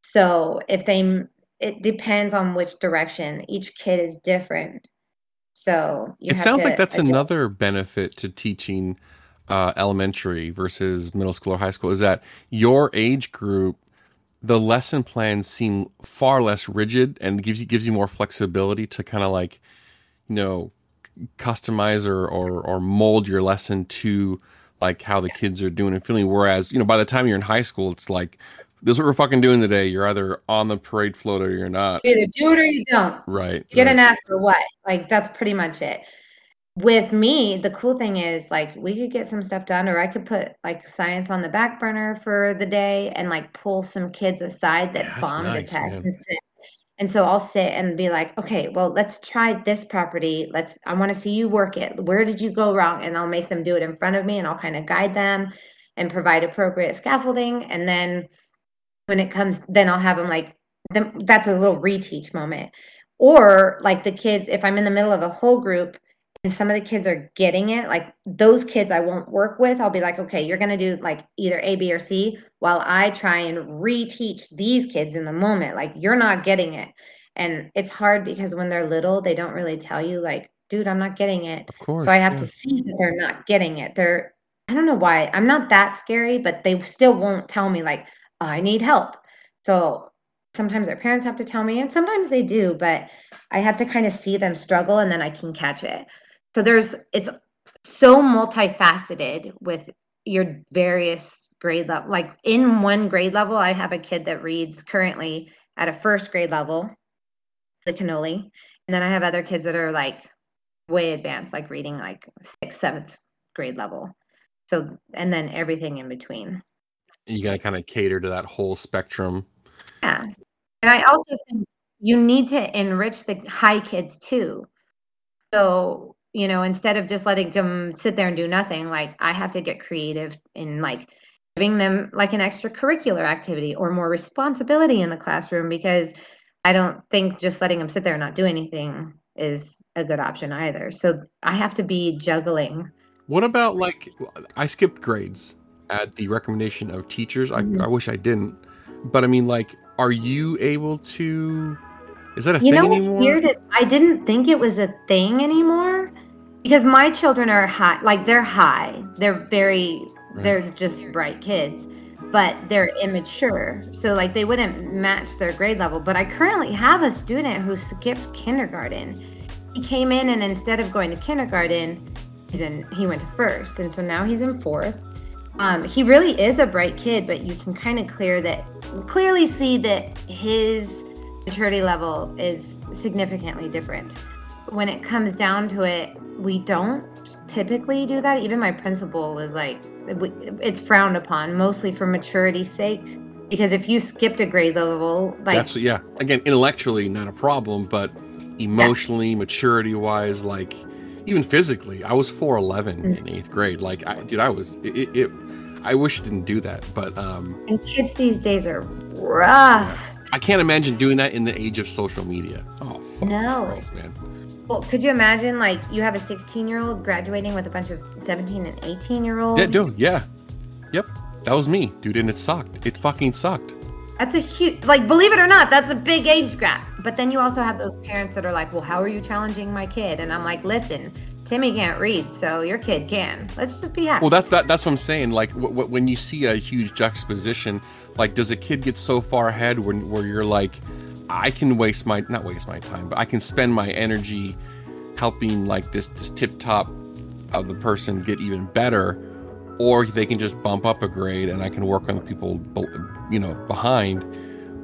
S2: So if they it depends on which direction. Each kid is different. So
S3: it sounds like that's adjust. another benefit to teaching uh, elementary versus middle school or high school is that your age group the lesson plans seem far less rigid and gives you gives you more flexibility to kind of like you know customize or, or or mold your lesson to like how the kids are doing and feeling. Whereas you know by the time you're in high school it's like this is what we're fucking doing today. You're either on the parade float or you're not.
S2: You either do it or you don't.
S3: Right
S2: get
S3: right.
S2: an F or what? Like that's pretty much it with me, the cool thing is like we could get some stuff done, or I could put like science on the back burner for the day and like pull some kids aside that yeah, bombed nice, a test. And, and so I'll sit and be like, okay, well, let's try this property. Let's, I want to see you work it. Where did you go wrong? And I'll make them do it in front of me and I'll kind of guide them and provide appropriate scaffolding. And then when it comes, then I'll have them like, that's a little reteach moment. Or like the kids, if I'm in the middle of a whole group and some of the kids are getting it like those kids i won't work with i'll be like okay you're going to do like either a b or c while i try and reteach these kids in the moment like you're not getting it. And it's hard because when they're little they don't really tell you like dude i'm not getting it.
S3: Of course
S2: so i have yeah. to see that they're not getting it. They're i don't know why i'm not that scary but they still won't tell me like oh, i need help. So sometimes their parents have to tell me and sometimes they do but i have to kind of see them struggle and then i can catch it so there's it's so multifaceted with your various grade level like in one grade level i have a kid that reads currently at a first grade level the cannoli. And then i have other kids that are like way advanced like reading like sixth seventh grade level. So and then everything in between.
S3: You got to kind of cater to that whole spectrum.
S2: Yeah. And i also think you need to enrich the high kids too. So you know instead of just letting them sit there and do nothing like i have to get creative in like giving them like an extracurricular activity or more responsibility in the classroom because i don't think just letting them sit there and not do anything is a good option either. So i have to be juggling.
S3: What about like i skipped grades at the recommendation of teachers. Mm-hmm. I, I wish i didn't. But i mean like are you able to is that a you thing know what's anymore? weird is
S2: I didn't think it was a thing anymore because my children are high like they're high. They're very right. they're just bright kids but they're immature. So like they wouldn't match their grade level. But i currently have a student who skipped kindergarten. He came in and instead of going to kindergarten he's in he went to first. And so now he's in fourth. Um, he really is a bright kid but you can kind of clear that clearly see that his maturity level is significantly different when it comes down to it we don't typically do that. Even my principal was like, it's frowned upon, mostly for maturity's sake. Because if you skipped a grade level, like
S3: that's yeah, again, intellectually not a problem, but emotionally, yeah. maturity wise, like even physically, I was four mm-hmm. in eighth grade. Like, I, dude, I was it, it. I wish it didn't do that, but um.
S2: And kids these days are rough. Yeah.
S3: I can't imagine doing that in the age of social media. Oh,
S2: no,
S3: Christ, man.
S2: Well, could you imagine like you have a 16 year old graduating with a bunch of 17 and 18 year olds?
S3: Yeah, dude. Yeah. Yep. That was me, dude, and it sucked. It fucking sucked.
S2: That's a huge, like, believe it or not, that's a big age gap. But then you also have those parents that are like, well, how are you challenging my kid? And I'm like, listen, Timmy can't read, so your kid can. Let's just be happy.
S3: Well, that's that, that's what I'm saying. Like w- w- when you see a huge juxtaposition, like does a kid get so far ahead when where you're like, I can waste my not waste my time, but I can spend my energy helping like this this tip top of the person get even better, or they can just bump up a grade and I can work on the people you know behind.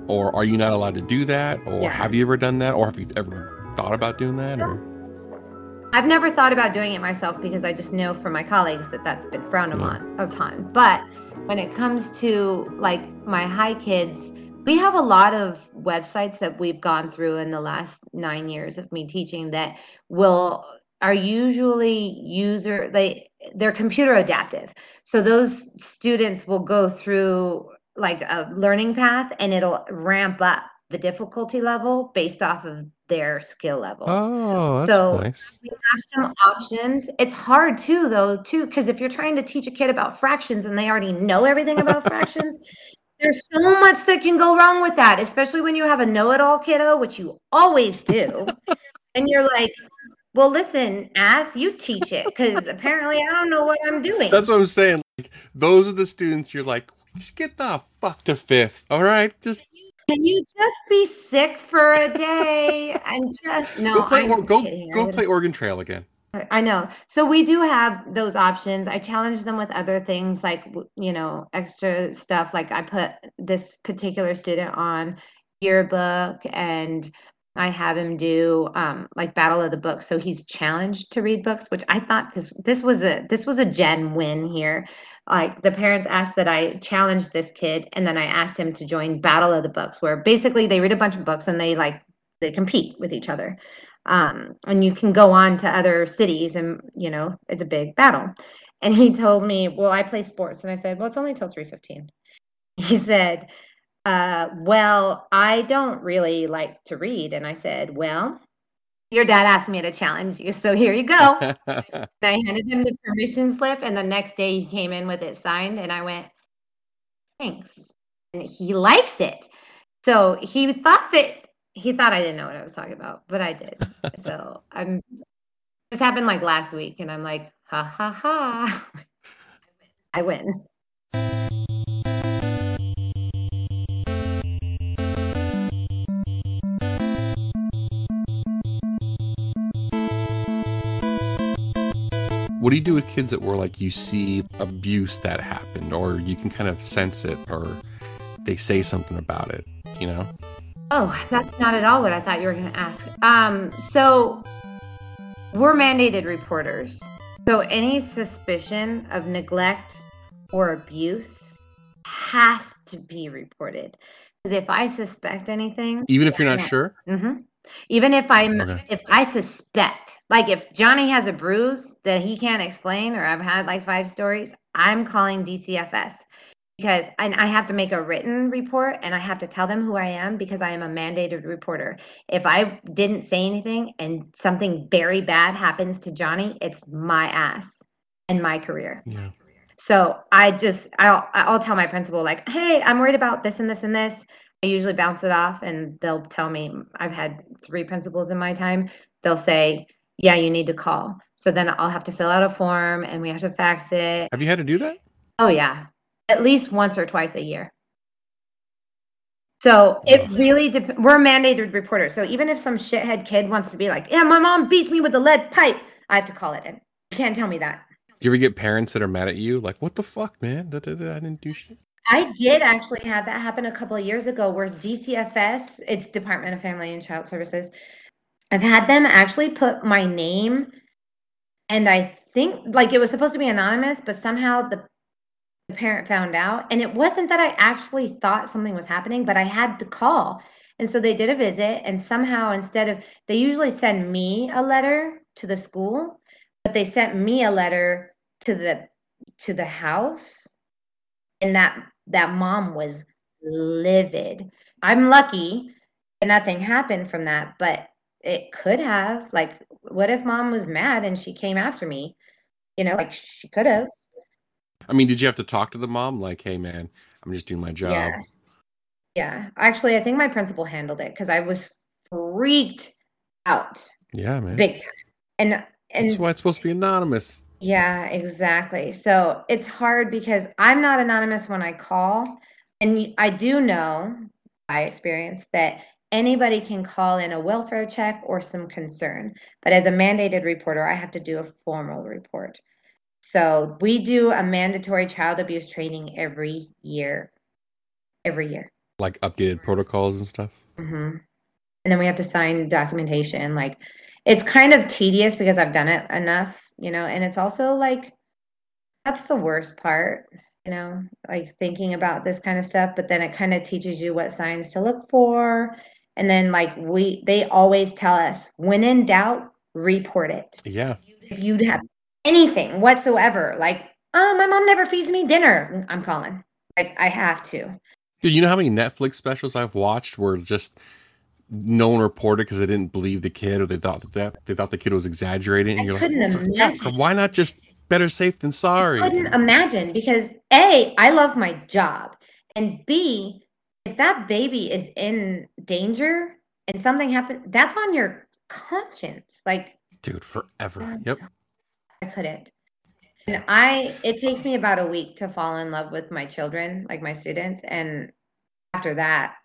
S3: Or are you not allowed to do that? Or
S2: Yeah.
S3: have you ever done that? Or have you ever thought about doing that? Or
S2: I've never thought about doing it myself because I just know from my colleagues that that's been frowned upon. upon. But when it comes to like my high kids, we have a lot of websites that we've gone through in the last nine years of me teaching that will are usually user they they're computer adaptive. So those students will go through like a learning path and it'll ramp up the difficulty level based off of their skill level
S3: oh, that's
S2: So-
S3: nice.
S2: we have some options. It's hard too, though, too, because if you're trying to teach a kid about fractions and they already know everything about fractions, there's so much that can go wrong with that, especially when you have a know-it-all kiddo, which you always do. and you're like, well, listen, ass, you teach it, because apparently I don't know what I'm doing.
S3: That's what I'm saying. Like those are the students you're like, just get the fuck to fifth. All right, just
S2: Can you just be sick for a day and just no?
S3: go play or, go go play Oregon Trail again.
S2: I- know. So we do have those options. I challenge them with other things like, you know, extra stuff. Like I put this particular student on yearbook and I have him do um, like battle of the books. So he's challenged to read books, which I thought this this was a this was a Jen win here. Like the parents asked that I challenge this kid, and then I asked him to join battle of the books, where basically they read a bunch of books and they like they compete with each other um, and you can go on to other cities and you know it's a big battle. And he told me well i play sports. And i said well it's only till 3.15 he said uh, well i don't really like to read. And i said well your dad asked me to challenge you. So here you go. I handed him the permission slip. And the next day he came in with it signed. And i went thanks. And he likes it. So he thought that he thought I didn't know what I was talking about, but I did. so I'm this happened like last week, and I'm like, ha ha ha. I win.
S3: what do you do with kids that were like you see abuse that happened, or you can kind of sense it, or they say something about it? You know?
S2: Oh, that's not at all what I thought you were going to ask. Um, so we're mandated reporters. So any suspicion of neglect or abuse has to be reported. Because if I suspect anything,
S3: Even if you're not sure.
S2: hmm Even if I'm,
S3: Okay.
S2: if I suspect, like if Johnny has a bruise that he can't explain, or I've had like five stories, I'm calling DCFS because and I have to make a written report and I have to tell them who I am because I am a mandated reporter. If I didn't say anything and something very bad happens to Johnny, it's my ass and my career.
S3: Yeah.
S2: So I just I'll I'll tell my principal like, hey, I'm worried about this and this and this. I usually bounce it off and they'll tell me I've had three principals in my time. They'll say, yeah, you need to call. So then I'll have to fill out a form and we have to fax it.
S3: Have you had to do that?
S2: Oh yeah, at least once or twice a year. So it really dep- we're mandated reporters. So even if some shithead kid wants to be like, yeah, my mom beats me with a lead pipe, I have to call it in. You can't tell me that.
S3: Do you ever get parents that are mad at you? Like, what the fuck, man? Da, da, da, I didn't do shit.
S2: I did actually have that happen a couple of years ago where DCFS, it's Department of Family and Child Services, I've had them actually put my name and I think like it was supposed to be anonymous, but somehow the, the parent found out. And it wasn't that I actually thought something was happening, but I had to call. And so they did a visit and somehow instead of they usually send me a letter to the school, but they sent me a letter to the to the house and that that mom was livid. I'm lucky that nothing happened from that, but it could have. Like, what if mom was mad and she came after me? You know, like she could have.
S3: I mean, did you have to talk to the mom? Like, hey, man, I'm just doing my job.
S2: Yeah. Yeah. Actually, I think my principal handled it because I was freaked out
S3: Yeah, man.
S2: big time. And and
S3: That's why it's supposed to be anonymous.
S2: yeah, exactly. So it's hard because I'm not anonymous when I call. And I do know by experience that anybody can call in a welfare check or some concern. But as a mandated reporter, I have to do a formal report. So we do a mandatory child abuse training every year. Every year.
S3: Like updated protocols and stuff.
S2: hmm And then we have to sign documentation. Like it's kind of tedious because I've done it enough, you know, and it's also like that's the worst part, you know, like thinking about this kind of stuff, but then it kind of teaches you what signs to look for. And then like we they always tell us when in doubt, report it.
S3: Yeah.
S2: If you have anything whatsoever, like, oh, my mom never feeds me dinner, I'm calling. Like I have to.
S3: Dude, you know how many Netflix specials I've watched where just no one reported because they didn't believe the kid or they thought that they thought the kid was exaggerating, and
S2: I
S3: you're
S2: couldn't
S3: like,
S2: imagine.
S3: why not just better safe than sorry?
S2: I couldn't imagine because A, I love my job. And B, if that baby is in danger and something happened, that's on your conscience. Like
S3: Dude, forever. Yep.
S2: I couldn't. And I it takes me about a week to fall in love with my children, like my students, and after that,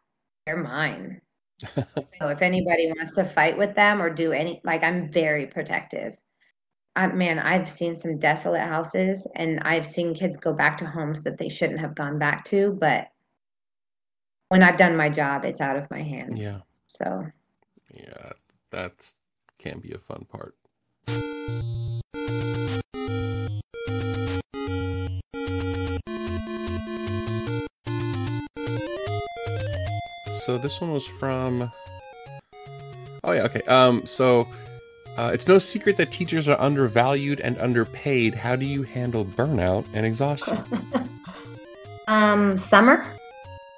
S2: they're mine. so if anybody wants to fight with them or do any like I'm very protective. I, man, I've seen some desolate houses and I've seen kids go back to homes that they shouldn't have gone back to, but when I've done my job, it's out of my hands.
S3: Yeah.
S2: So
S3: Yeah. That's can be a fun part. So this one was from Oh yeah, okay. Um so uh, it's no secret that teachers are undervalued and underpaid. How do you handle burnout and exhaustion?
S2: um summer?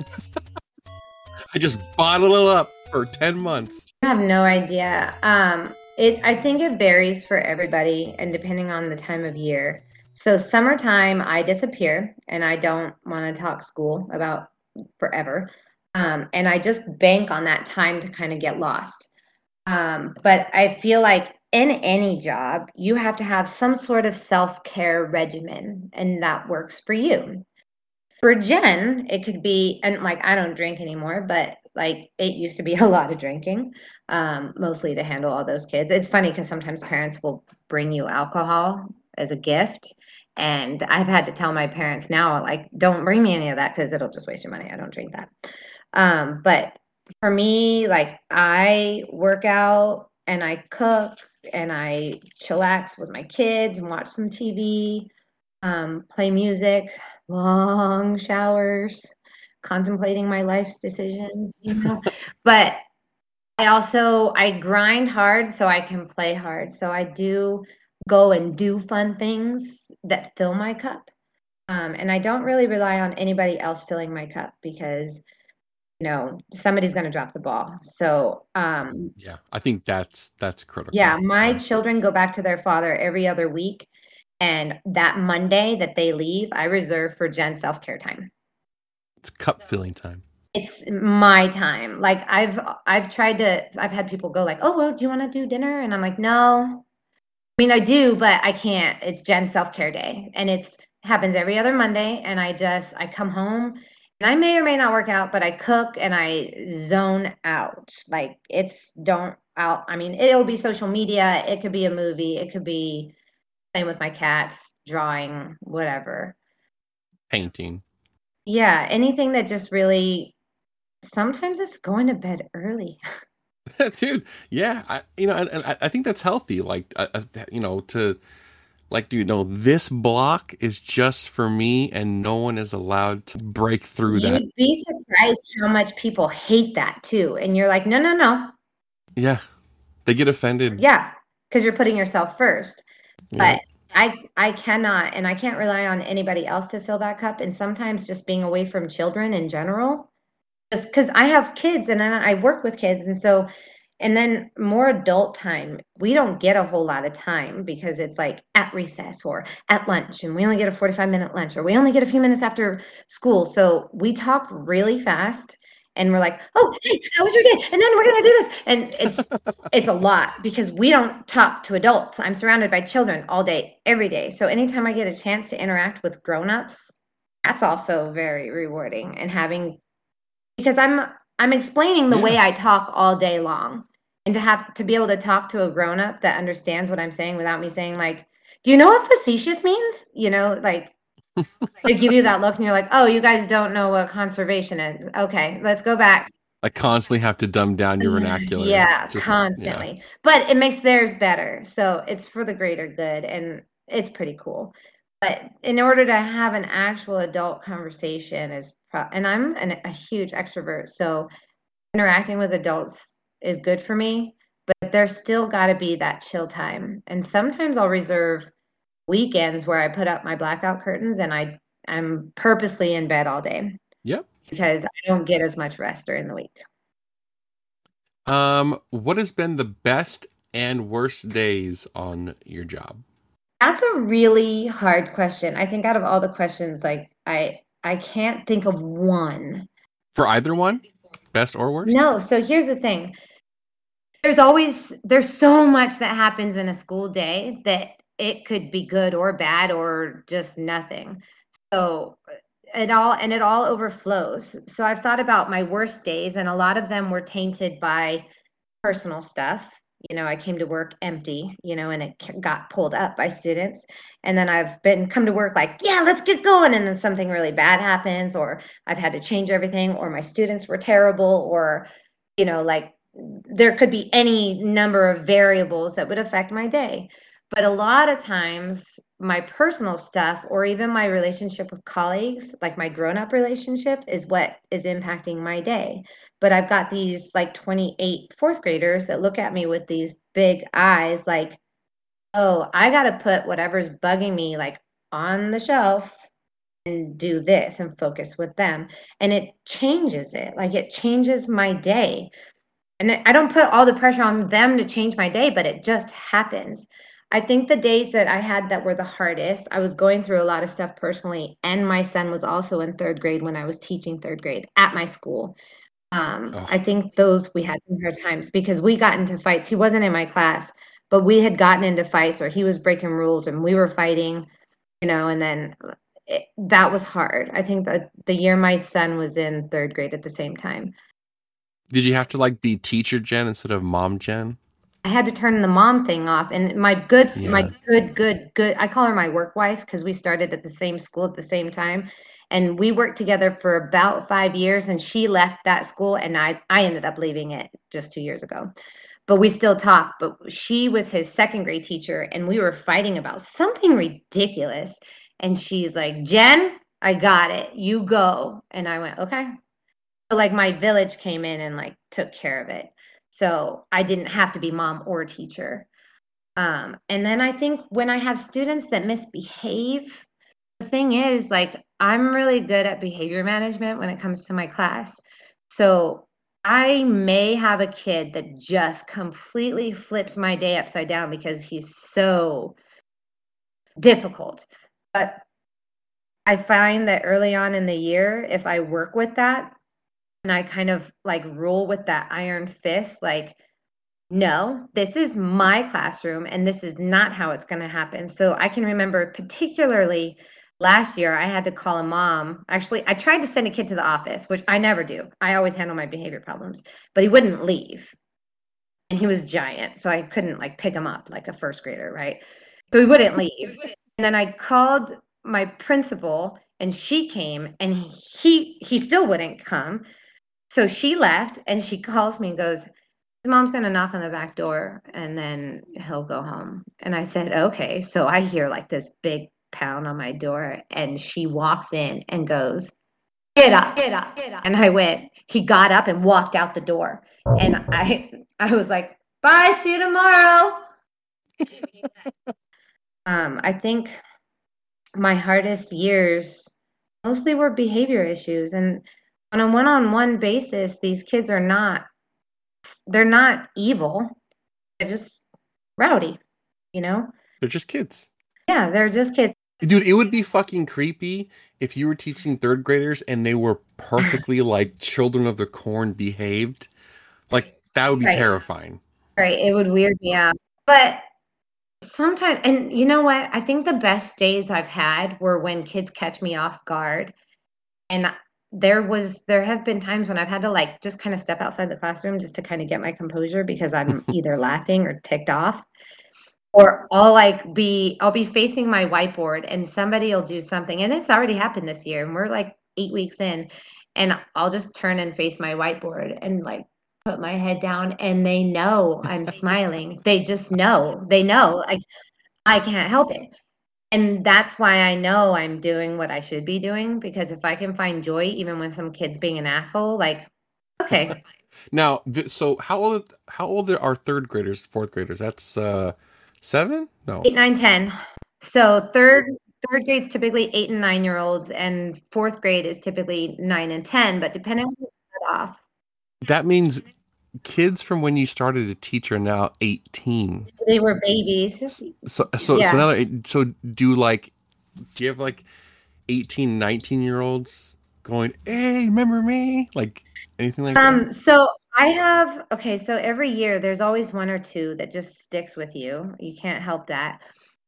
S3: I just bottle it up for 10 months.
S2: I have no idea. Um, it I think it varies for everybody and depending on the time of year. So summertime, I disappear and I don't want to talk school about forever. Um, and I just bank on that time to kind of get lost. Um, but I feel like in any job, you have to have some sort of self care regimen, and that works for you. For Jen, it could be, and like I don't drink anymore, but like it used to be a lot of drinking, um, mostly to handle all those kids. It's funny because sometimes parents will bring you alcohol as a gift. And I've had to tell my parents now, like, don't bring me any of that because it'll just waste your money. I don't drink that. Um, but for me, like, I work out and I cook and I chillax with my kids and watch some TV, um, play music, long showers, contemplating my life's decisions, you know. but I also I grind hard so I can play hard. So I do go and do fun things that fill my cup. Um, and I don't really rely on anybody else filling my cup because you know somebody's going to drop the ball. So um,
S3: Yeah, I think that's that's critical.
S2: yeah, my children go back to their father every other week, and that Monday that they leave, I reserve for Jen self care time.
S3: It's cup filling time.
S2: It's my time. Like I've I've tried to. I've had people go like, "Oh, well, do you want to do dinner?" And I'm like, "No." I mean, I do, but I can't. It's Jen self care day, and it's happens every other Monday. And I just I come home, and I may or may not work out, but I cook and I zone out. Like it's don't out. I mean, it'll be social media. It could be a movie. It could be playing with my cats, drawing, whatever.
S3: Painting.
S2: Yeah, anything that just really. Sometimes it's going to bed early.
S3: dude yeah i you know and, and I, think that's healthy like uh, uh, you know to like you know this block is just for me and no one is allowed to break through that
S2: You'd be surprised how much people hate that too. And you're like, no, no, no.
S3: yeah they get offended
S2: Yeah, because you're putting yourself first.
S3: Yeah.
S2: But I I cannot and I can't rely on anybody else to fill that cup. And sometimes just being away from children in general, just because I have kids and then I work with kids. And so and then more adult time, we don't get a whole lot of time because it's like at recess or at lunch, and we only get a 45 minute lunch, or we only get a few minutes after school. So we talk really fast and we're like, "Oh, hey, how was your day?" And then we're gonna do this, and it's it's a lot because we don't talk to adults. I'm surrounded by children all day, every day. So anytime I get a chance to interact with grown-ups, that's also very rewarding. And having because I'm I'm explaining the
S3: Yeah.
S2: way I talk all day long, and to have to be able to talk to a grown-up that understands what I'm saying without me saying like, "Do you know what facetious means?" You know, like they give you that look and you're like, oh, you guys don't know what conservation is. Okay, let's go back.
S3: I constantly have to dumb down your vernacular.
S2: Yeah,
S3: Just-
S2: constantly. But it makes theirs better. So it's for the greater good and it's pretty cool. But in order to have an actual adult conversation is pro- and I'm an, a huge extrovert, so interacting with adults is good for me, but there's still got to be that chill time. And sometimes I'll reserve weekends where I put up my blackout curtains and I I'm purposely in bed all day
S3: Yep.
S2: because I don't get as much rest during the week.
S3: Um, what has been the best and worst days on your job?
S2: That's a really hard question. I think out of all the questions, like I I can't think of one.
S3: For either one? Best or worst?
S2: No, so here's the thing. There's always there's so much that happens in a school day that it could be good or bad or just nothing. So it all and it all overflows. So I've thought about my worst days and a lot of them were tainted by personal stuff. You know, I came to work empty, you know, and it got pulled up by students. And then I've been come to work like, yeah, let's get going. And then something really bad happens, or I've had to change everything, or my students were terrible, or, you know, like there could be any number of variables that would affect my day. But a lot of times, my personal stuff or even my relationship with colleagues, like my grown up relationship, is what is impacting my day. But I've got these like 28 fourth graders that look at me with these big eyes, like, oh, I got to put whatever's bugging me like on the shelf and do this and focus with them. And it changes it. Like it changes my day. And I don't put all the pressure on them to change my day, but it just happens. I think the days that I had that were the hardest, I was going through a lot of stuff personally, and my son was also in third grade when I was teaching third grade at my school. Um,
S3: Ugh.
S2: I think those we had some hard times because we got into fights. He wasn't in my class, but we had gotten into fights, or he was breaking rules, and we were fighting, you know. And then it, that was hard. I think that the year my son was in third grade at the same time,
S3: Did you have to like be teacher Jen instead of mom Jen?
S2: I had to turn the mom thing off. And my good, my good, good, good. I call her my work wife because we started at the same school at the same time, and we worked together for about five years. And she left that school, and I I ended up leaving it just two years ago. But we still talk. But she was his second grade teacher, and we were fighting about something ridiculous. And she's like, Jen, I got it. You go. And I went, okay. So like my village came in and like took care of it. So I didn't have to be mom or teacher. Um, and then I think when I have students that misbehave, the thing is, like, I'm really good at behavior management when it comes to my class. So I may have a kid that just completely flips my day upside down because he's so difficult. But I find that early on in the year, if I work with that and I kind of like rule with that iron fist, like, no, this is my classroom and this is not how it's going to happen. So I can remember, particularly last year, I had to call a mom. Actually, I tried to send a kid to the office, which I never do. I always handle my behavior problems, but he wouldn't leave. And he was giant. So I couldn't like pick him up like a first grader, right? So he wouldn't leave. And then I called my principal and she came and he he still wouldn't come. So she left and she calls me and goes, his mom's going to knock on the back door and then he'll go home. And I said, okay. So I hear like this big pound on my door and she walks in and goes, get up, get up, get up. And I went, he got up and walked out the door. And I, I was like, bye, see you tomorrow. um, I think my hardest years mostly were behavior issues. And on a one-on-one basis, these kids are not they're not evil. They're just rowdy, you know?
S3: They're just kids.
S2: Yeah, they're just kids.
S3: Dude, it would be fucking creepy if you were teaching third graders and they were perfectly like children of the corn behaved. Like that would be
S2: Right.
S3: terrifying.
S2: Right. It would weird me out. But sometimes, and you know what? I think the best days I've had were when kids catch me off guard. And there was, there have been times when I've had to like just kind of step outside the classroom just to kind of get my composure because I'm either laughing or ticked off. Or I'll like be, I'll be facing my whiteboard and somebody will do something. And it's already happened this year. And we're like eight weeks in. And I'll just turn and face my whiteboard and like put my head down and they know I'm smiling. They just know. They know. Like I can't help it. And that's why I know I'm doing what I should be doing because if I can find joy even when some kid's being an asshole, like okay.
S3: Now, th- so how old how old are third graders, fourth graders? That's uh seven? No.
S2: Eight, nine, ten. So third third grade's typically eight and nine year olds and fourth grade is typically nine and ten, but depending on the off.
S3: That means kids from when you started to teach are now 18.
S2: They were babies.
S3: So so
S2: Yeah.
S3: so now so do like do you have like 18, 19 year olds going, "Hey, remember me?" Like anything like that?
S2: Um, so I have okay, so every year there's always one or two that just sticks with you. You can't help that.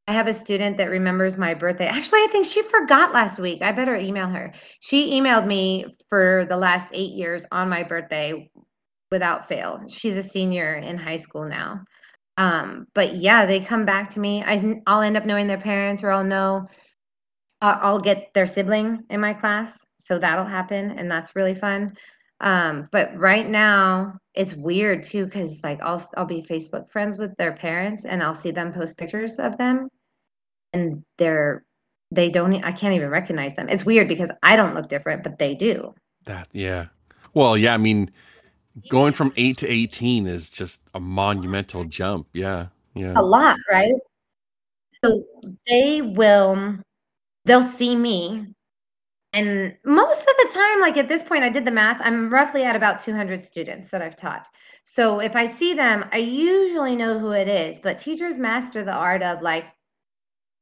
S2: I have a student that remembers my birthday. Actually, I think she forgot last week. I better email her. She emailed me for the last eight years on my birthday without fail. She's a senior in high school now. Um, but yeah, they come back to me. I, I'll end up knowing their parents, or I'll know. Uh, I'll get their sibling in my class, so that'll happen, and that's really fun. Um, but right now it's weird too because like I'll I'll be Facebook friends with their parents and I'll see them post pictures of them and they're they don't I can't even recognize them. It's weird because I don't look different, but they do.
S3: That yeah. Well, yeah, I mean going from 8 to 18 is just a monumental jump. Yeah. Yeah.
S2: A lot, right? So they will they'll see me and most of the time like at this point I did the math, I'm roughly at about 200 students that I've taught. So if I see them, I usually know who it is, but teachers master the art of like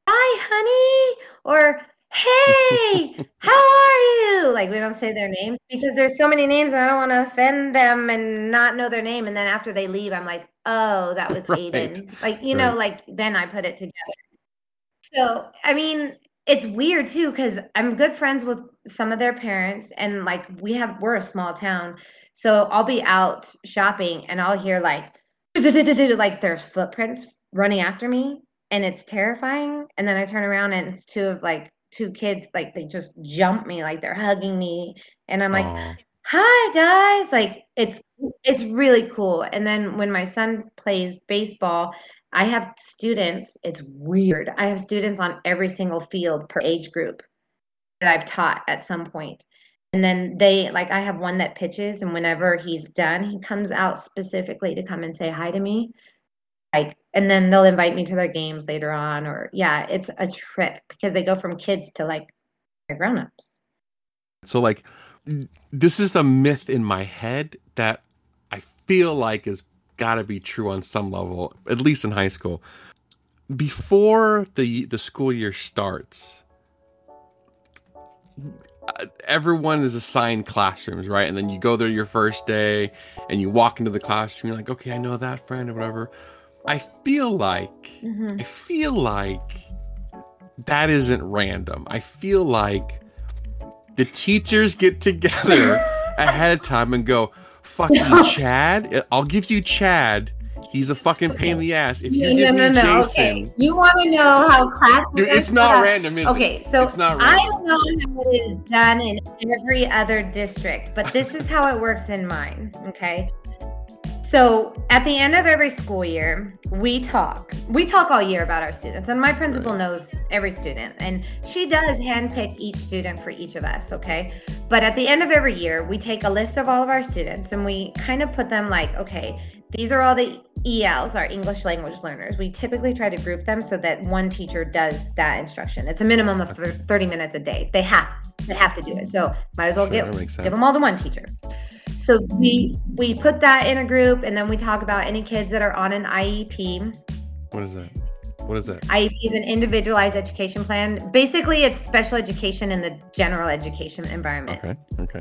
S2: hi honey or hey how are you? Like we don't say their names because there's so many names and i don't want to offend them and not know their name. And then after they leave i'm like oh that was
S3: Right.
S2: aiden. Like you know like then i put it together. So i mean it's weird too because i'm good friends with some of their parents and like we have we're a small town. So i'll be out shopping and i'll hear like like there's footprints running after me and it's terrifying. And then i turn around and it's two of like two kids like they just jump me like they're hugging me. And i'm like
S3: Aw.
S2: hi guys. Like it's it's really cool. And then when my son plays baseball i have students it's weird. I have students on every single field per age group that i've taught at some point. And then they like i have one that pitches and whenever he's done he comes out specifically to come and say hi to me like and then they'll invite me to their games later on or yeah it's a trip because they go from kids to like grown-ups
S3: So like this is a myth in my head that I feel like is got to be true on some level, at least in high school. Before the the school year starts, everyone is assigned classrooms, right? And then you go there your first day and you walk into the classroom, you're like, "Okay, I know that friend or whatever." I feel like
S2: Mhm.
S3: I feel like that isn't random. I feel like the teachers get together ahead of time and go, "Fuck you, Chad. I'll give you Chad. He's a fucking pain in the ass. If you give me Jason,
S2: Okay. You want to know how class?
S3: dude, it's not
S2: up?
S3: random, is it?
S2: Okay, so
S3: It's not
S2: I don't know how it is done in every other district, but this is how it works in mine. Okay. So at the end of every school year, we talk. We talk all year about our students, and my principal
S3: Right.
S2: knows every student, and she does handpick each student for each of us. Okay. But at the end of every year, we take a list of all of our students and we kind of put them like, okay, these are all the ELs, our English language learners. We typically try to group them so that one teacher does that instruction. It's a minimum of 30 minutes a day. They have they have to do it. So might as well
S3: Sure,
S2: get give them all to one teacher. So we we put that in a group and then we talk about any kids that are on an IEP.
S3: What is that? What is that?
S2: IEP is an individualized education plan. Basically, it's special education in the general education environment.
S3: Okay. Okay.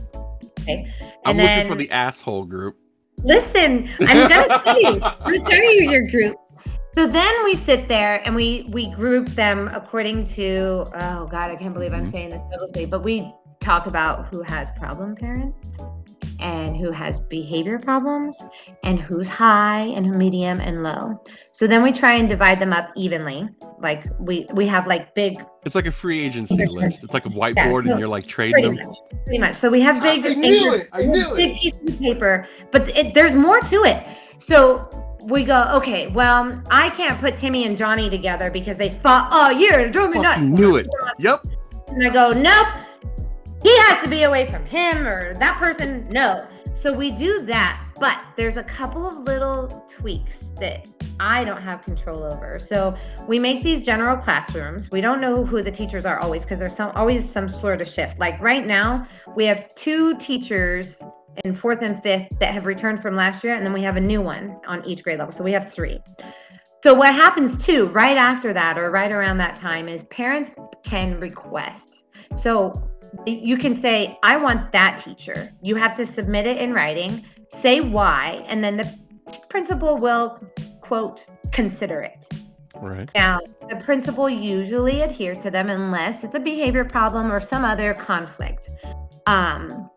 S2: Okay.
S3: I'm
S2: And
S3: looking for the asshole group.
S2: Listen, I'm gonna tell you. I'm gonna tell you your group. So then we sit there and we we group them according to oh god, I can't believe I'm
S3: Mhm.
S2: saying this publicly, but we talk about who has problem parents and who has behavior problems and who's high and who medium and low. So then we try and divide them up evenly. Like we we have like big
S3: It's like a free agency list. It's like a
S2: Yeah,
S3: whiteboard,
S2: so
S3: and you're like trading them.
S2: much pretty much. So we have big
S3: I knew it. I knew
S2: big
S3: it.
S2: pieces of paper, but it, there's more to it. So we go, okay, well, I can't put Timmy and Johnny together because they fought all oh, year to drove me nuts.
S3: Knew it. Yep.
S2: And I go, nope, he has to be away from him or that person, no. So we do that, but there's a couple of little tweaks that I don't have control over. So we make these general classrooms. We don't know who the teachers are always because there's some always some sort of shift. Like right now, we have two teachers in fourth and fifth that have returned from last year, and then we have a new one on each grade level. So we have three. So what happens too, right after that or right around that time, is parents can request. So you can say, I want that teacher. You have to submit it in writing, say why, and then the principal will, quote, consider it.
S3: Right.
S2: Now, the principal usually adheres to them unless it's a behavior problem or some other conflict. Um,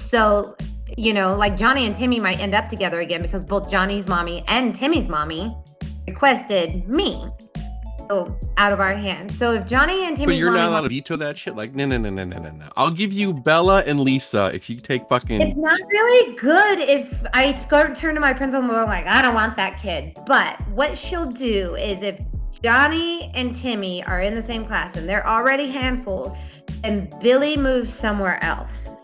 S2: so, you know, like Johnny and Timmy might end up together again because both Johnny's mommy and Timmy's mommy requested me. So out of our hands. So if Johnny and Timmy's
S3: But you're not allowed to veto that shit. Like, no, no, no, no, no, no, no. I'll give you Bella and Lisa if you take fucking.
S2: It's not really good if I go turn to my principal and go like, I don't want that kid. But what she'll do is if Johnny and Timmy are in the same class and they're already handfuls, and Billy moves somewhere else.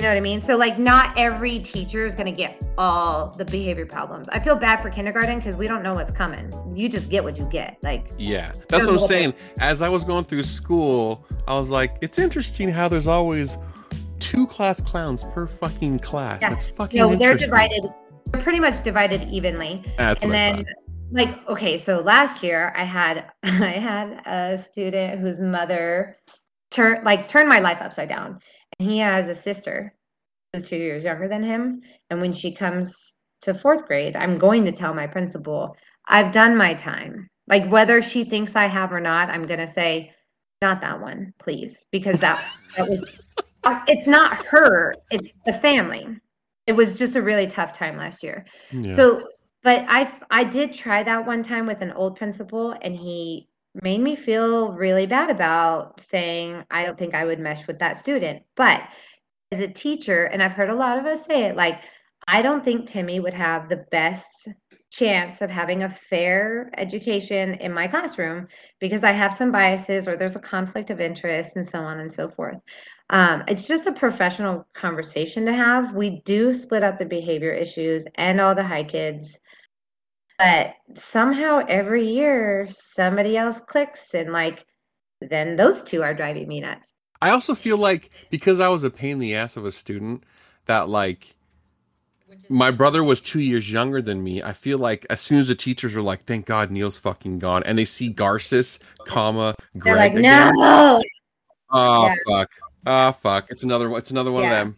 S2: You know what I mean? So like, not every teacher is gonna get all the behavior problems. I feel bad for kindergarten because we don't know what's coming. You just get what you get. Like,
S3: Yeah, that's what I'm saying. As I was going through school, I was like, it's interesting how there's always two class clowns per fucking class. That's fucking
S2: no, they're divided. They're pretty much divided evenly.
S3: That's
S2: and then like okay so last year i had i had a student whose mother turned like turned my life upside down he has a sister who's two years younger than him. And when she comes to fourth grade i'm going to tell my principal i've done my time. Like whether she thinks i have or not i'm going to say not that one please because that that was uh, it's not her it's the family. It was just a really tough time last year.
S3: Yeah.
S2: so, but I I did try that one time with an old principal, and he made me feel really bad about saying I don't think I would mesh with that student. But as a teacher, and I've heard a lot of us say it, like I don't think Timmy would have the best chance of having a fair education in my classroom because I have some biases or there's a conflict of interest and so on and so forth. Um, it's just a professional conversation to have. We do split up the behavior issues and all the high kids, but somehow every year somebody else clicks and like then those two are driving me nuts.
S3: I also feel like because I was a pain in the ass of a student, that like my brother was two years younger than me. I feel like as soon as the teachers are like, "Thank God Neil's fucking gone," and they see Garces, comma
S2: They're
S3: Greg
S2: like,
S3: again,
S2: no.
S3: oh ah,
S2: Yeah.
S3: fuck, oh fuck, it's another one. It's another one
S2: Yeah.
S3: of them.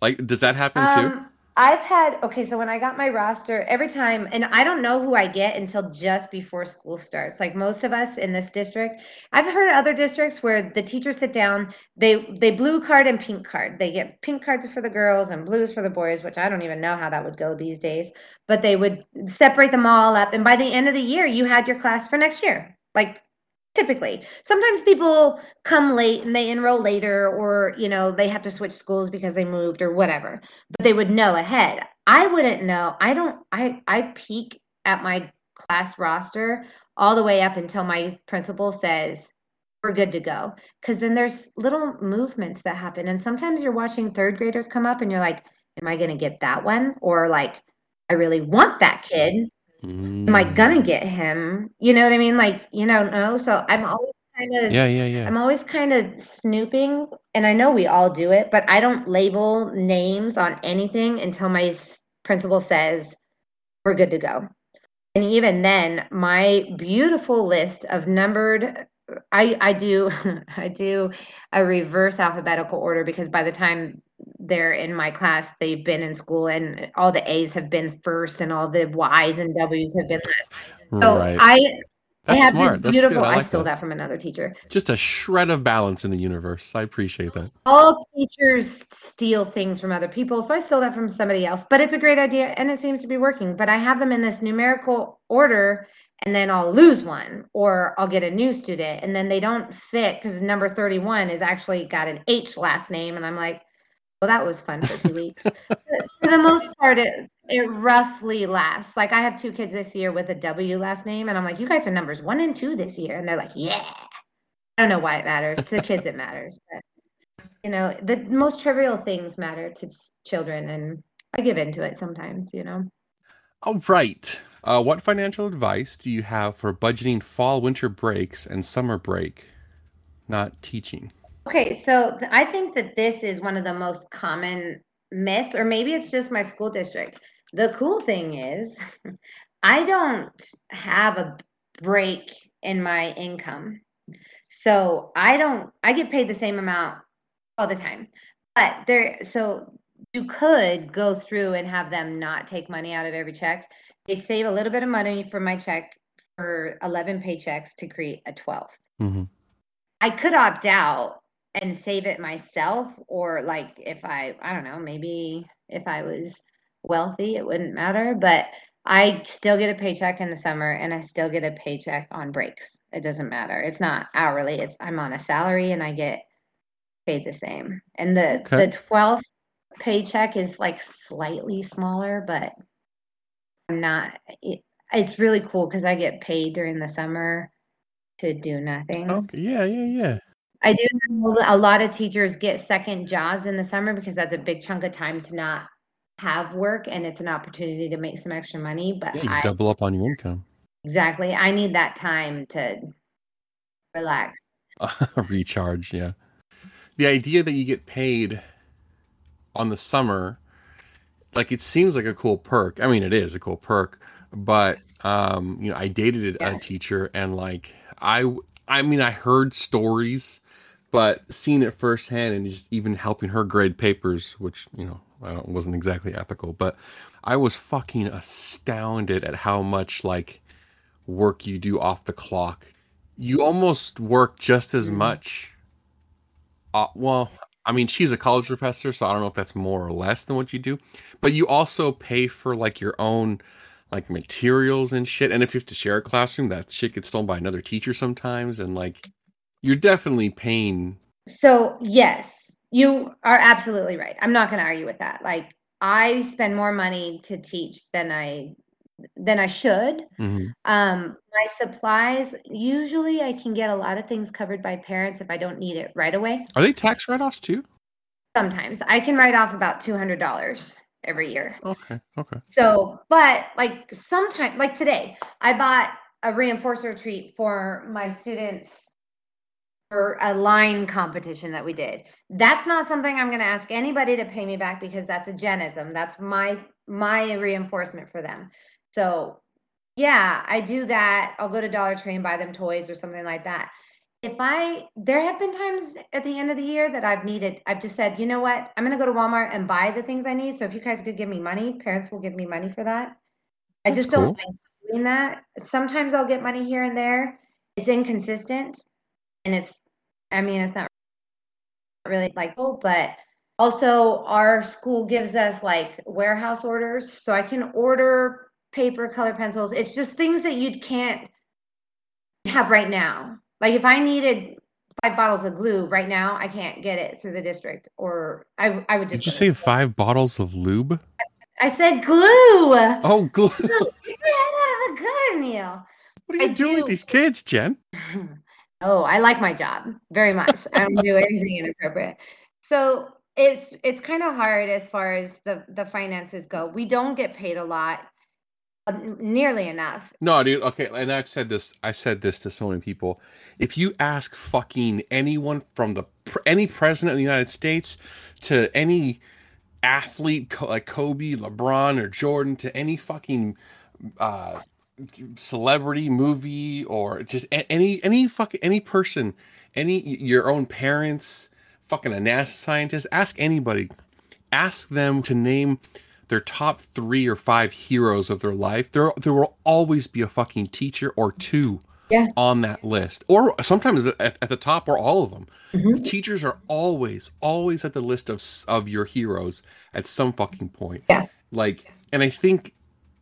S3: Like, does that happen too?
S2: Um, I've had okay, so when I got my roster, every time, and I don't know who I get until just before school starts. Like most of us in this district, I've heard other districts where the teachers sit down, they they blue card and pink card. They get pink cards for the girls and blues for the boys, which I don't even know how that would go these days. But they would separate them all up, and by the end of the year, you had your class for next year. Like typically. Sometimes people come late and they enroll later or you know they have to switch schools because they moved or whatever but they would know ahead. I wouldn't know. I don't i i peek at my class roster all the way up until my principal says we're good to go. Because then there's little movements that happen. And sometimes you're watching third graders come up and you're like am i going to get that one? Or like i really want that kid am I
S3: Mm.
S2: gonna get him? You know what I mean? Like, you know, no. So I'm always kind of
S3: Yeah, yeah, yeah.
S2: I'm always kind of snooping, and I know we all do it, but I don't label names on anything until my principal says we're good to go. And even then, my beautiful list of numbered I I do I do a reverse alphabetical order because by the time they're in my class, they've been in school and all the A's have been first and all the Y's and W's have been last. So
S3: Right.
S2: I
S3: That's
S2: I have
S3: smart. That's
S2: beautiful.
S3: good. I
S2: I, stole
S3: that.
S2: that. from another teacher.
S3: Just a shred of balance in the universe. I appreciate that.
S2: All teachers steal things from other people, so I stole that from somebody else. But it's a great idea, and it seems to be working. But I have them in this numerical order, and then I'll lose one, or I'll get a new student, and then they don't fit because number thirty-one is actually got an H last name, and I'm like, well, that was fun for two weeks. For the most part, it it roughly lasts. Like I have two kids this year with a W last name, and I'm like, you guys are numbers one and two this year, and they're like, yeah. I don't know why it matters to kids. It matters, but you know, the most trivial things matter to children, and I give into it sometimes. You know.
S3: All right. Uh, what financial advice do you have for budgeting fall, winter breaks, and summer break? Not teaching.
S2: Okay, so th- I think that this is one of the most common myths, or maybe it's just my school district. The cool thing is, I don't have a break in my income. So I don't, I get paid the same amount all the time. But there, so you could go through and have them not take money out of every check. They save a little bit of money for my check for 11 paychecks to create a 12th.
S3: hmm
S2: I could opt out and save it myself, or like if I, I don't know, maybe if I was wealthy, it wouldn't matter. But I still get a paycheck in the summer and I still get a paycheck on breaks. It doesn't matter. It's not hourly. It's I'm on a salary and I get paid the same. And the
S3: Okay.
S2: the 12th paycheck is like slightly smaller, but I'm not it, it's really cool because I get paid during the summer to do nothing.
S3: Okay. Yeah. Yeah. Yeah.
S2: I do know a lot of teachers get second jobs in the summer because that's a big chunk of time to not have work and it's an opportunity to make some extra money. But
S3: Yeah. You
S2: I
S3: double up on your income.
S2: exactly I need that time to relax.
S3: Recharge. Yeah. The idea that you get paid on the summer, like it seems like a cool perk. I mean, it is a cool perk, but um, you know, I dated a
S2: Yeah.
S3: teacher and like I, I mean, I heard stories, but seeing it firsthand and just even helping her grade papers, which you know, wasn't exactly ethical, but I was fucking astounded at how much like work you do off the clock. You almost work just as
S2: Mhm.
S3: much. Uh, well, I mean, she's a college professor, so I don't know if that's more or less than what you do. But you also pay for like your own like materials and shit. And if you have to share a classroom, that shit gets stolen by another teacher sometimes. And like, you're definitely paying.
S2: So yes, you are absolutely right. I'm not going to argue with that. Like I spend more money to teach than I than I should.
S3: Mhm.
S2: Um, my supplies, usually I can get a lot of things covered by parents if I don't need it right away.
S3: Are they tax write offs too?
S2: Sometimes I can write off about $200 every year.
S3: Okay. Okay.
S2: So, but like sometimes, like today, I bought a reinforcer treat for my students for a line competition that we did. That's not something I'm going to ask anybody to pay me back because that's a genism. That's my my reinforcement for them. So, yeah, I do that. I'll go to Dollar Tree and buy them toys or something like that. If I there have been times at the end of the year that I've needed, I've just said, you know what, I'm gonna go to Walmart and buy the things I need. So if you guys could give me money, parents will give me money for that. I
S3: That's
S2: just don't like doing that. Sometimes I'll get money here and there. It's inconsistent and it's I mean it's not really like oh, but also our school gives us like warehouse orders. So I can order paper, color pencils. It's just things that you can't have right now. Like if I needed five bottles of glue right now, I can't get it through the district, or I I would just.
S3: Did you say five bottles of lube?
S2: I said glue.
S3: Oh, glue.
S2: Get the head out of the gutter, Neil.
S3: What are you
S2: I
S3: doing with these kids, Jen?
S2: Oh, I like my job very much. I don't do anything inappropriate. So it's it's kind of hard as far as the the finances go. We don't get paid a lot, uh, nearly enough.
S3: No, dude. Okay, and I've said this. I've said this to so many people. If you ask fucking anyone from the any president of the United States to any athlete like Kobe, LeBron, or Jordan, to any fucking uh, celebrity movie or just any any fucking any person, any your own parents, fucking a NASA scientist, ask anybody. Ask them to name their top 3 or 5 heroes of their life. There there will always be a fucking teacher or two
S2: yeah.
S3: on that list or sometimes at, at the top or all of them mm-hmm. teachers are always always at the list of of your heroes at some fucking point
S2: yeah
S3: like and i think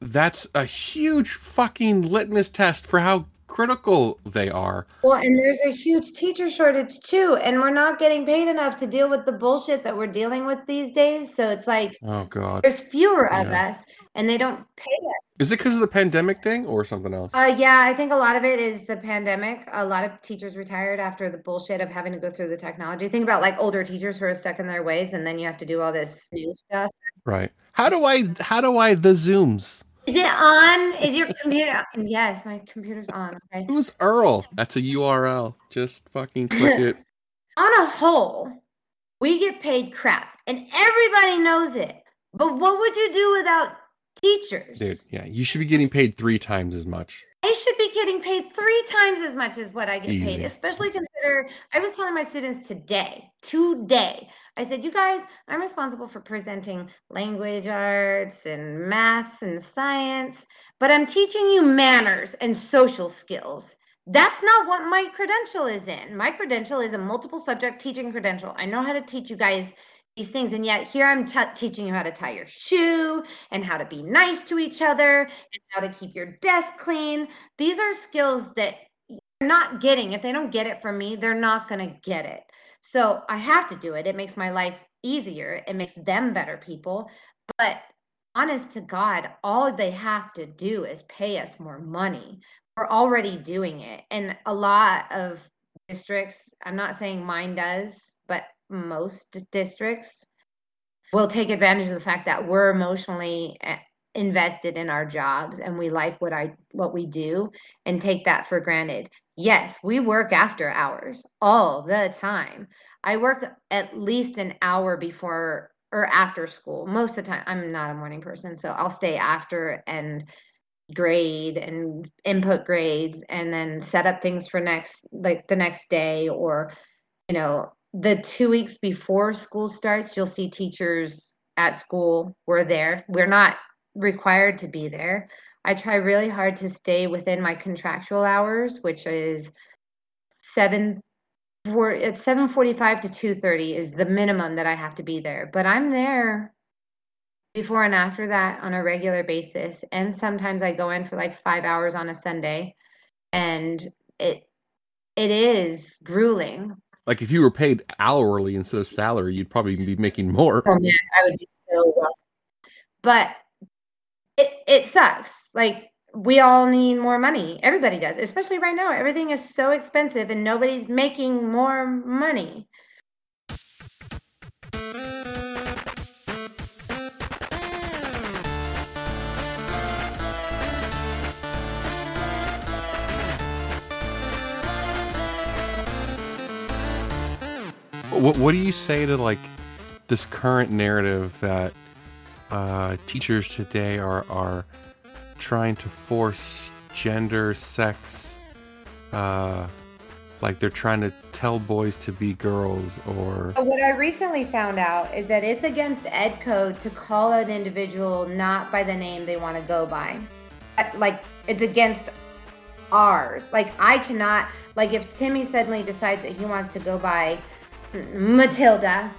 S3: that's a huge fucking litmus test for how critical they are.
S2: Well, and there's a huge teacher shortage too, and we're not getting paid enough to deal with the bullshit that we're dealing with these days. So it's like,
S3: oh god,
S2: there's fewer yeah. of us, and they don't pay us.
S3: Is it because of the pandemic thing or something else?
S2: Uh, yeah, I think a lot of it is the pandemic. A lot of teachers retired after the bullshit of having to go through the technology. Think about like older teachers who are stuck in their ways, and then you have to do all this new stuff.
S3: Right. How do I? How do I the zooms?
S2: Is it on? Is your computer? Yes, my computer's on. Okay.
S3: Who's Earl? That's a URL. Just fucking click it.
S2: on a whole, we get paid crap, and everybody knows it. But what would you do without teachers?
S3: Dude, yeah, you should be getting paid three times as much.
S2: I should be getting paid three times as much as what I get Easy. paid, especially I was telling my students today, today, I said, You guys, I'm responsible for presenting language arts and math and science, but I'm teaching you manners and social skills. That's not what my credential is in. My credential is a multiple subject teaching credential. I know how to teach you guys these things, and yet here I'm t- teaching you how to tie your shoe and how to be nice to each other and how to keep your desk clean. These are skills that not getting. If they don't get it from me, they're not going to get it. So I have to do it. It makes my life easier. It makes them better people. But honest to God, all they have to do is pay us more money. We're already doing it. And a lot of districts, I'm not saying mine does, but most districts will take advantage of the fact that we're emotionally eh, invested in our jobs and we like what I what we do and take that for granted. Yes, we work after hours all the time. I work at least an hour before or after school. Most of the time, I'm not a morning person, so I'll stay after and grade and input grades and then set up things for next like the next day or you know the two weeks before school starts you'll see teachers at school we're there we're not required to be there I try really hard to stay within my contractual hours, which is seven for it's 7:45 to 2:30 is the minimum that I have to be there. But I'm there before and after that on a regular basis and sometimes I go in for like 5 hours on a Sunday and it it is grueling.
S3: Like if you were paid hourly instead of salary, you'd probably be making more.
S2: Oh man, I would do so well. But it it sucks. Like we all need more money. Everybody does, especially right now. Everything is so expensive and nobody's making more money.
S3: What, what do you say to like this current narrative that uh, teachers today are are trying to force gender, sex, uh, like they're trying to tell boys to be girls or
S2: what i recently found out is that it's against ed code to call an individual not by the name they want to go by. Like it's against ours. Like i cannot like if timmy suddenly decides that he wants to go by matilda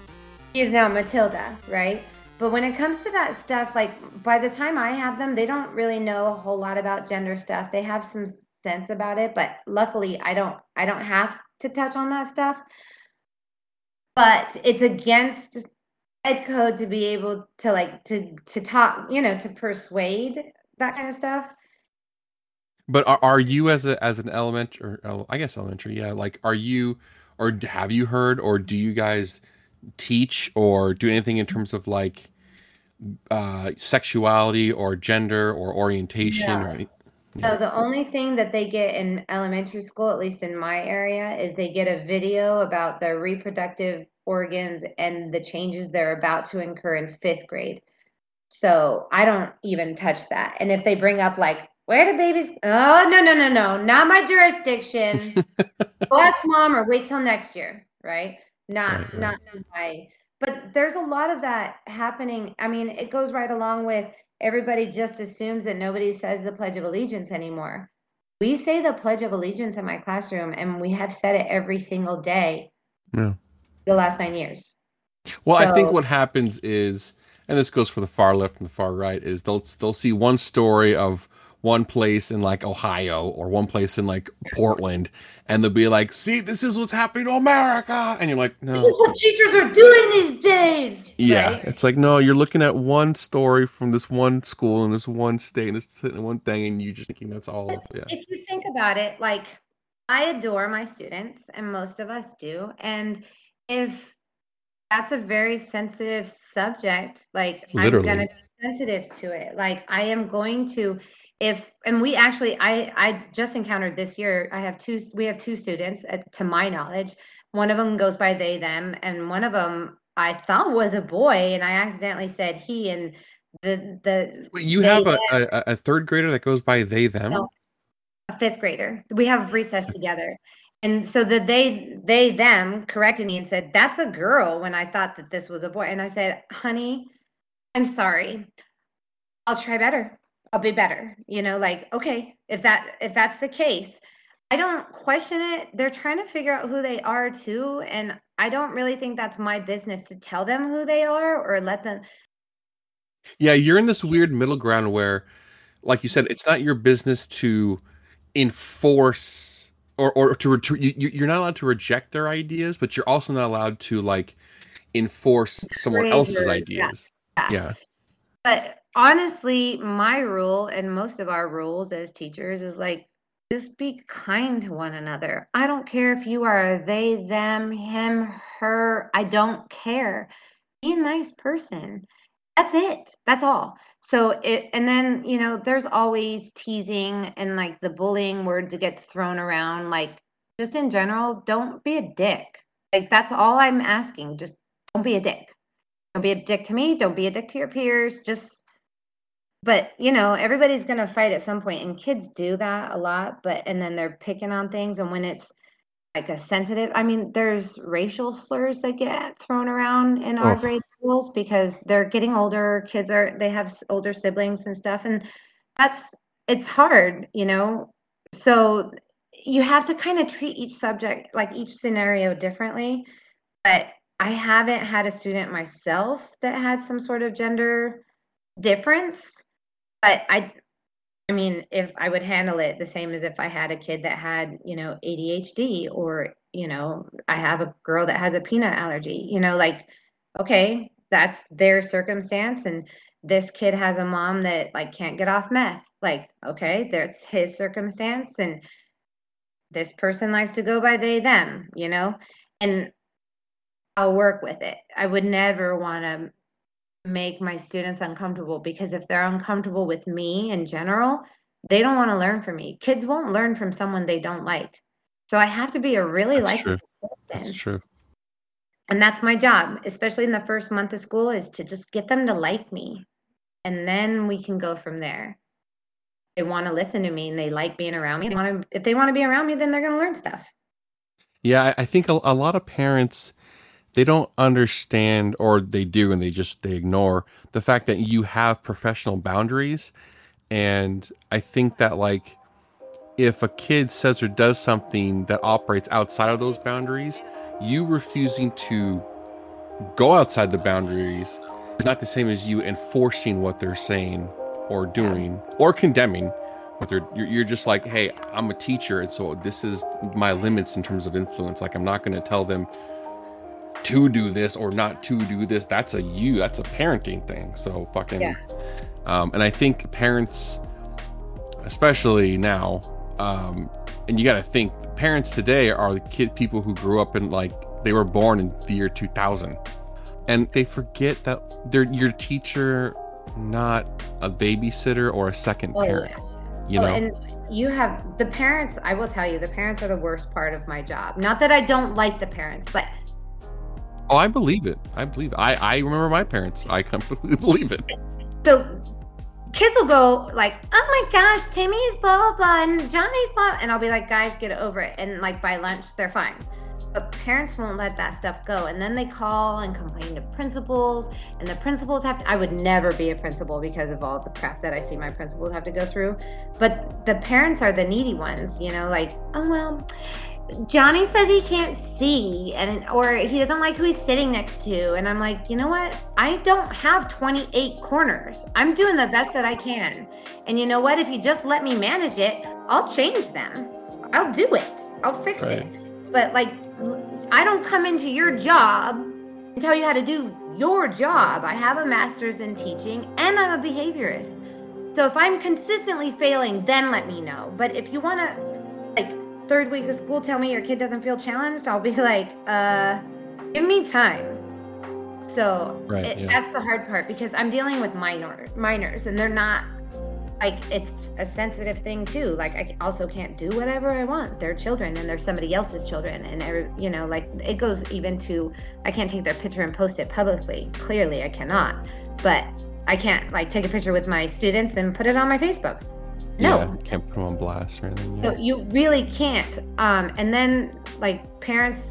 S2: he is now matilda right but when it comes to that stuff, like by the time I have them, they don't really know a whole lot about gender stuff. They have some sense about it, but luckily I don't I don't have to touch on that stuff. But it's against ed code to be able to like to to talk, you know, to persuade that kind of stuff.
S3: But are, are you as a as an elementary or I guess elementary, yeah, like are you or have you heard or do you guys teach or do anything in terms of like uh, sexuality or gender or orientation no. right
S2: yeah. so the only thing that they get in elementary school at least in my area is they get a video about their reproductive organs and the changes they're about to incur in fifth grade so i don't even touch that and if they bring up like Where do babies? Oh no no no no! Not my jurisdiction. Go ask mom or wait till next year. Right? Not
S3: Right, right.
S2: not my. But there's a lot of that happening. I mean, it goes right along with everybody just assumes that nobody says the Pledge of Allegiance anymore. We say the Pledge of Allegiance in my classroom, and we have said it every single day
S3: Yeah.
S2: the last nine years.
S3: Well, I think what happens is, and this goes for the far left and the far right, is they'll they'll see one story of one place in like Ohio or one place in like Portland, and they'll be like, "See, this is what's happening to America," and you're like,
S2: This is
S3: "No,
S2: what teachers are doing these days.
S3: yeah."
S2: right?
S3: It's like, no, you're looking at one story from this one school in this one state and this one thing, and you're just thinking that's all. Yeah,
S2: if you think about it, like I adore my students, and most of us do. And if that's a very sensitive subject, like
S3: Literally.
S2: I'm gonna be sensitive to it. Like I am going to if and we actually I I just encountered this year, I have two we have two students uh, to my knowledge. One of them goes by they them, and one of them I thought was a boy, and I accidentally said he and the the
S3: Wait, you have a, a, a third grader that goes by they them.
S2: No. a fifth grader. We have recess together. And so the they they them corrected me and said, That's a girl when I thought that this was a boy. And I said, Honey, I'm sorry. I'll try better. I'll be better. You know, like, okay, if that if that's the case, I don't question it. They're trying to figure out who they are too. And I don't really think that's my business to tell them who they are or let them
S3: Yeah, you're in this weird middle ground where, like you said, it's not your business to enforce or or to ret- you, you- you're not allowed to reject their ideas, but you're also not allowed to like enforce someone else's
S2: Trigger, yeah,
S3: ideas.
S2: yeah.
S3: Yeah,
S2: But honestly, my rule and most of our rules as teachers is like just be kind to one another. I don't care if you are they, them, him, her. I don't care. Be a nice person. That's it. That's all. So it and then, you know, there's always teasing and like the bullying word that gets thrown around like just in general, don't be a dick. Like that's all I'm asking. Just don't be a dick don't be a dick to me don't be a dick to your peers just but you know everybody's going to fight at some point and kids do that a lot but and then they're picking on things and when it's like a sensitive i mean there's racial slurs that get thrown around in our grade schools because they're getting older kids are they have older siblings and stuff and that's it's hard you know? So you have to kind of treat each subject like each scenario differently but I haven't had a student myself that had some sort of gender difference, but I I mean, if I would handle it the same as if I had a kid that had, you know, ADHD or, you know, I have a girl that has a peanut allergy, you know, like okay, that's their circumstance and this kid has a mom that like can't get off meth. Like, okay, that's his circumstance and this person likes to go by they them, you know? And I'll work with it. I would never want to make my students uncomfortable because if they're uncomfortable with me in general, they don't want to learn from me. Kids won't learn from someone they don't like. So I have to be a really
S3: That's true.
S2: likable
S3: that's true.
S2: And that's my job, especially in the first month of school, is to just get them to like me. And then we can go from there. They want to listen to me and they like being around me. They want to, if they want to be around me, then they're going to learn stuff.
S3: Yeah, I, I think a, a lot of parents they don't understand, or they do, and they just they ignore the fact that you have professional boundaries. And I think that like if a kid says or does something that operates outside of those boundaries, you refusing to go outside the boundaries is not the same as you enforcing what they're saying or doing or condemning what they're you're, you're just like hey i'm a teacher and so this is my limits in terms of influence like i'm not going to tell them to do this or not to do this that's a you that's a parenting thing so fucking
S2: Yeah.
S3: um and i think parents especially now um and you got to think parents today are the kid people who grew up in like they were born in the year 2000 and they forget that they're your teacher not a babysitter or a second
S2: Oh,
S3: parent you
S2: Oh,
S3: know
S2: and you have the parents, I will tell you, the parents are the worst part of my job. Not that I don't like the parents, but
S3: oh i believe it i believe it. i i remember my parents i completely believe it
S2: so kids will go like, "Oh my gosh, Timmy's blah blah blah and Johnny's blah," and I'll be like, "Guys, get over it." And like by lunch, they're fine. But parents won't let that stuff go, and then they call and complain to principals, and the principals have to. I would never be a principal because of all the crap that I see my principals have to go through. But the parents are the needy ones, you know, like, oh well, Johnny says he can't see and or he doesn't like who he's sitting next to and I'm like, "You know what? I don't have 28 corners. I'm doing the best that I can. And you know what? If you just let me manage it, I'll change them. I'll do it. I'll fix right. it. But like I don't come into your job and tell you how to do your job. I have a master's in teaching and I'm a behaviorist. So if I'm consistently failing, then let me know. But if you want to third week of school tell me your kid doesn't feel challenged, I'll be like, uh, give me time. So right, it, yeah. that's the hard part because I'm dealing with minor minors and they're not like it's a sensitive thing too. Like I also can't do whatever I want. They're children and they're somebody else's children and every, you know like it goes even to I can't take their picture and post it publicly. Clearly I cannot. But I can't like take a picture with my students and put it on my Facebook. No,
S3: yeah, can't put them on blast or anything.
S2: Yeah. No, you really can't. Um, and then like parents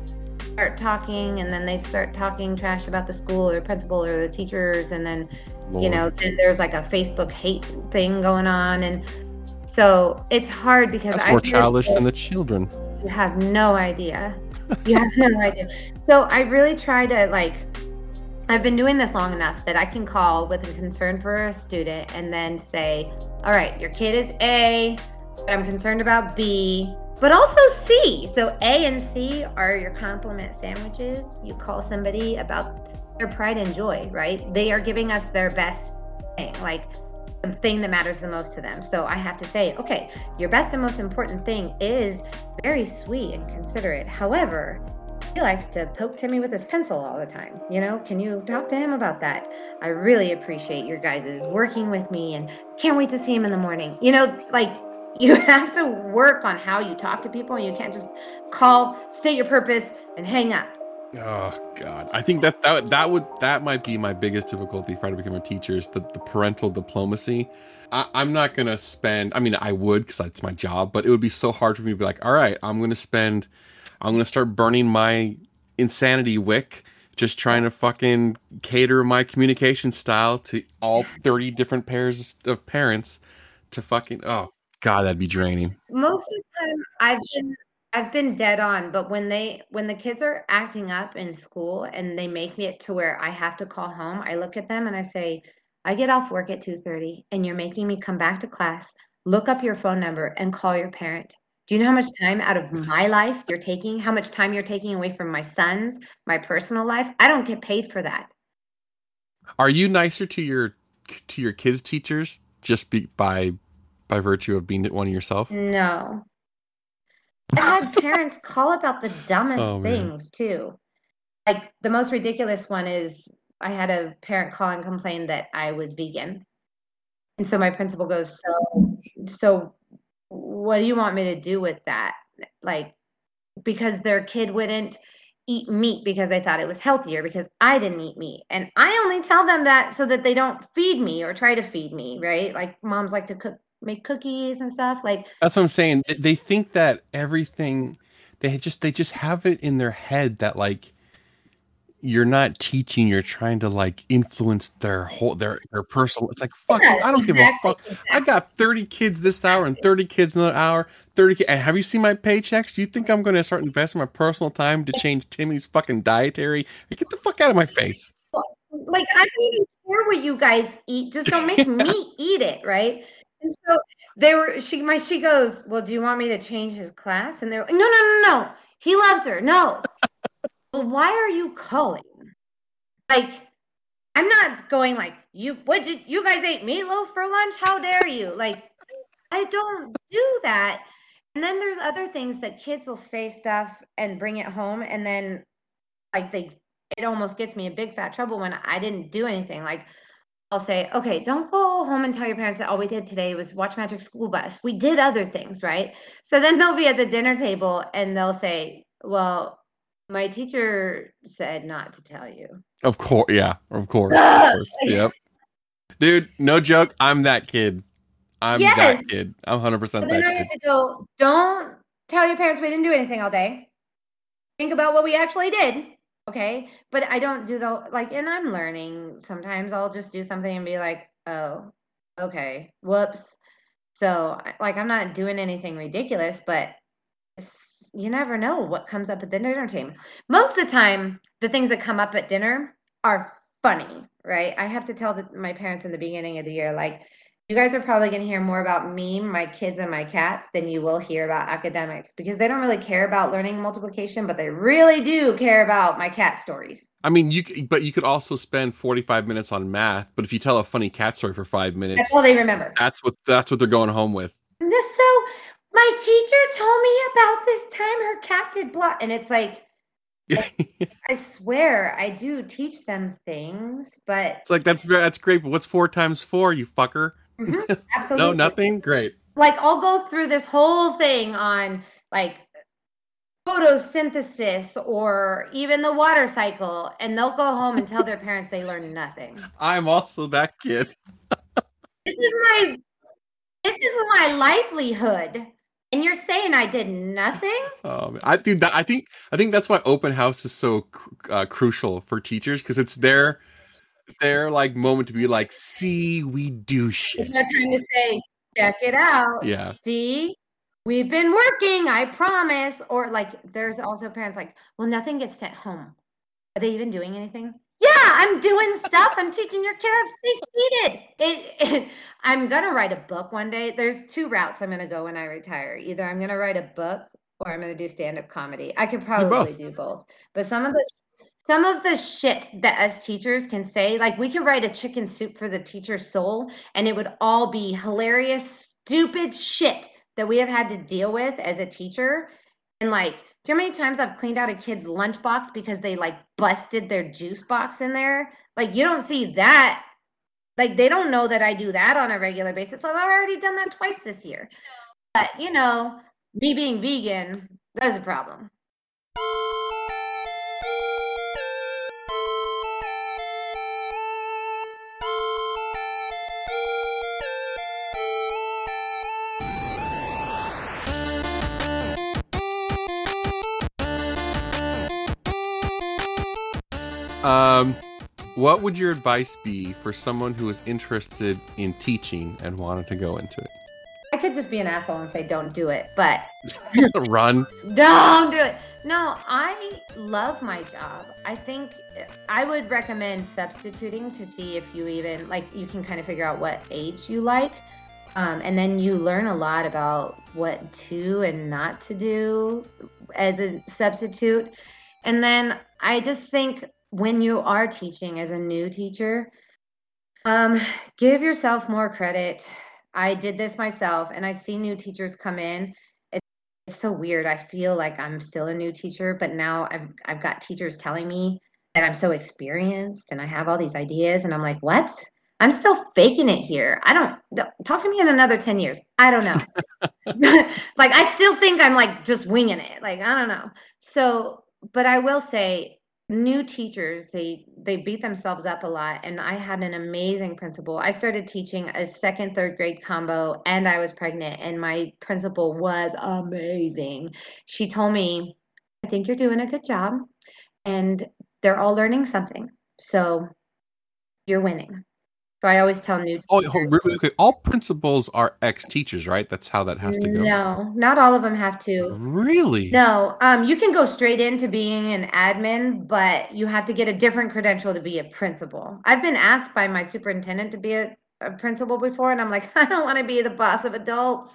S2: start talking, and then they start talking trash about the school or principal or the teachers, and then Lord. you know then there's like a Facebook hate thing going on, and so it's hard because
S3: that's more childish than the children.
S2: You have no idea. You have no idea. So I really try to like I've been doing this long enough that I can call with a concern for a student and then say, all right, your kid is A, but I'm concerned about B, but also C. So A and C are your compliment sandwiches. You call somebody about their pride and joy, right? They are giving us their best thing, like the thing that matters the most to them. So I have to say, okay, your best and most important thing is very sweet and considerate. However, he likes to poke Timmy with his pencil all the time. You know, can you talk to him about that? I really appreciate your guys' working with me and can't wait to see him in the morning. You know, like you have to work on how you talk to people. You can't just call, state your purpose, and hang up.
S3: Oh God, I think that that that would that might be my biggest difficulty if I to become a teacher is the, the parental diplomacy. I, am not gonna spend. I mean, I would because that's my job, but it would be so hard for me to be like, all right, I'm gonna spend I'm gonna start burning my insanity wick, just trying to fucking cater my communication style to all 30 different pairs of parents to fucking oh god, that'd be draining.
S2: Most of the time I've been I've been dead on, but when they when the kids are acting up in school and they make me it to where I have to call home, I look at them and I say, I get off work at 2:30 and you're making me come back to class, look up your phone number and call your parent. Do you know how much time out of mm-hmm. my life you're taking? How much time you're taking away from my son's, my personal life? I don't get paid for that.
S3: Are you nicer to your to your kids' teachers just be, by by virtue of being one yourself?
S2: No. I had parents call about the dumbest oh, things too. Like the most ridiculous one is I had a parent call and complain that I was vegan. And so my principal goes, So so what do you want me to do with that? Like, because their kid wouldn't eat meat because they thought it was healthier because I didn't eat meat. And I only tell them that so that they don't feed me or try to feed me, right? Like moms like to cook make cookies and stuff like
S3: That's what I'm saying. They think that everything they just they just have it in their head that like you're not teaching you're trying to like influence their whole their their personal it's like fuck yeah, i don't exactly, give a fuck. Exactly. i got 30 kids this hour and 30 kids another hour 30 and have you seen my paychecks? Do you think i'm going to start investing my personal time to change timmy's fucking dietary? Get the fuck out of my face.
S2: Like i don't even care what you guys eat just don't make me eat it right? And so they were she my she goes well do you want me to change his class? And they're like no no no no he loves her no well, why are you calling? Like, I'm not going like, you, what did you guys ate meatloaf for lunch? How dare you? Like, I don't do that. And then there's other things that kids will say stuff and bring it home. And then, like, they, it almost gets me in big fat trouble when I didn't do anything. Like, I'll say, okay, don't go home and tell your parents that all we did today was watch Magic School Bus. We did other things, right? So then they'll be at the dinner table and they'll say, well, my teacher said not to tell you.
S3: Of course, yeah, of course, of course. yep. Dude, no joke. I'm that kid. I'm
S2: Yes.
S3: that kid. I'm 100%
S2: So
S3: that
S2: then I have to go, don't tell your parents we didn't do anything all day. Think about what we actually did. Okay. But I don't do the like, and I'm learning. Sometimes I'll just do something and be like, oh, okay, whoops. So, like, I'm not doing anything ridiculous, but you never know what comes up at the dinner table. Most of the time, the things that come up at dinner are funny, right? I have to tell the, my parents in the beginning of the year, like, you guys are probably going to hear more about me, my kids, and my cats than you will hear about academics because they don't really care about learning multiplication, but they really do care about my cat stories.
S3: I mean, you but you could also spend 45 minutes on math, but if you tell a funny cat story for 5 minutes,
S2: That's all they remember.
S3: that's what that's what they're going home with.
S2: And this, so my teacher told me about this time her cat did blah, and it's like I swear I do teach them things, but it's
S3: like that's that's great, but what's 4 times 4, you fucker?
S2: Mhm, absolutely
S3: No, nothing. Great.
S2: like I'll go through this whole thing on like photosynthesis or even the water cycle and they'll go home and tell their parents they learned nothing.
S3: I'm also that kid.
S2: This is my this is my livelihood. And you're saying I did nothing?
S3: Um, I do that. I think I think that's why open house is so cr- uh, crucial for teachers because it's their their like moment to be like, see, we do shit.
S2: It's not trying to say, check it out.
S3: Yeah.
S2: See, we've been working, I promise. Or like there's also parents like, well, nothing gets sent home. Are they even doing anything? Yeah, I'm doing stuff. I'm teaching your kids. Stay seated. I'm gonna write a book one day. There's two routes I'm gonna go when I retire. Either I'm gonna write a book or I'm gonna do stand-up comedy. I could probably
S3: both.
S2: do both. But some of the some of the shit that as teachers can say, like we could write a chicken soup for the teacher's soul, and it would all be hilarious, stupid shit that we have had to deal with as a teacher. And like, do you know how many times I've cleaned out a kid's lunchbox because they like busted their juice box in there? Like, you don't see that. Like, they don't know that I do that on a regular basis. I've already done that twice this year. But, you know, me being vegan, that's a problem.
S3: Um, what would your advice be for someone who is interested in teaching and wanted to go into it?
S2: I could just be an asshole and say, don't do it. But?
S3: Run.
S2: Don't do it. No, I love my job. I think I would recommend substituting to see if you even like you can kind of figure out what age you like. Um, and then you learn a lot about what to and not to do as a substitute. And then I just think when you are teaching as a new teacher, um, give yourself more credit. I did this myself, and I see new teachers come in it's so weird. I feel like I'm still a new teacher, but now I've I've got teachers telling me that I'm so experienced and I have all these ideas, and I'm like, what? I'm still faking it here. I don't talk to me in another 10 years. I don't know. like I still think I'm like just winging it. Like I don't know. So, but I will say new teachers they they beat themselves up a lot and i had an amazing principal. I started teaching a second third grade combo and i was pregnant and my principal was amazing. She told me i think you're doing a good job and they're all learning something so you're winning so i always tell new
S3: Oh, oh, really quick. All principals are ex teachers, right? That's how that has to go.
S2: no not all of them have to
S3: Really?
S2: No, um, you can go straight into being an admin, but you have to get a different credential to be a principal. I've been asked by my superintendent to be a, a principal before, and I'm like, I don't want to be the boss of adults.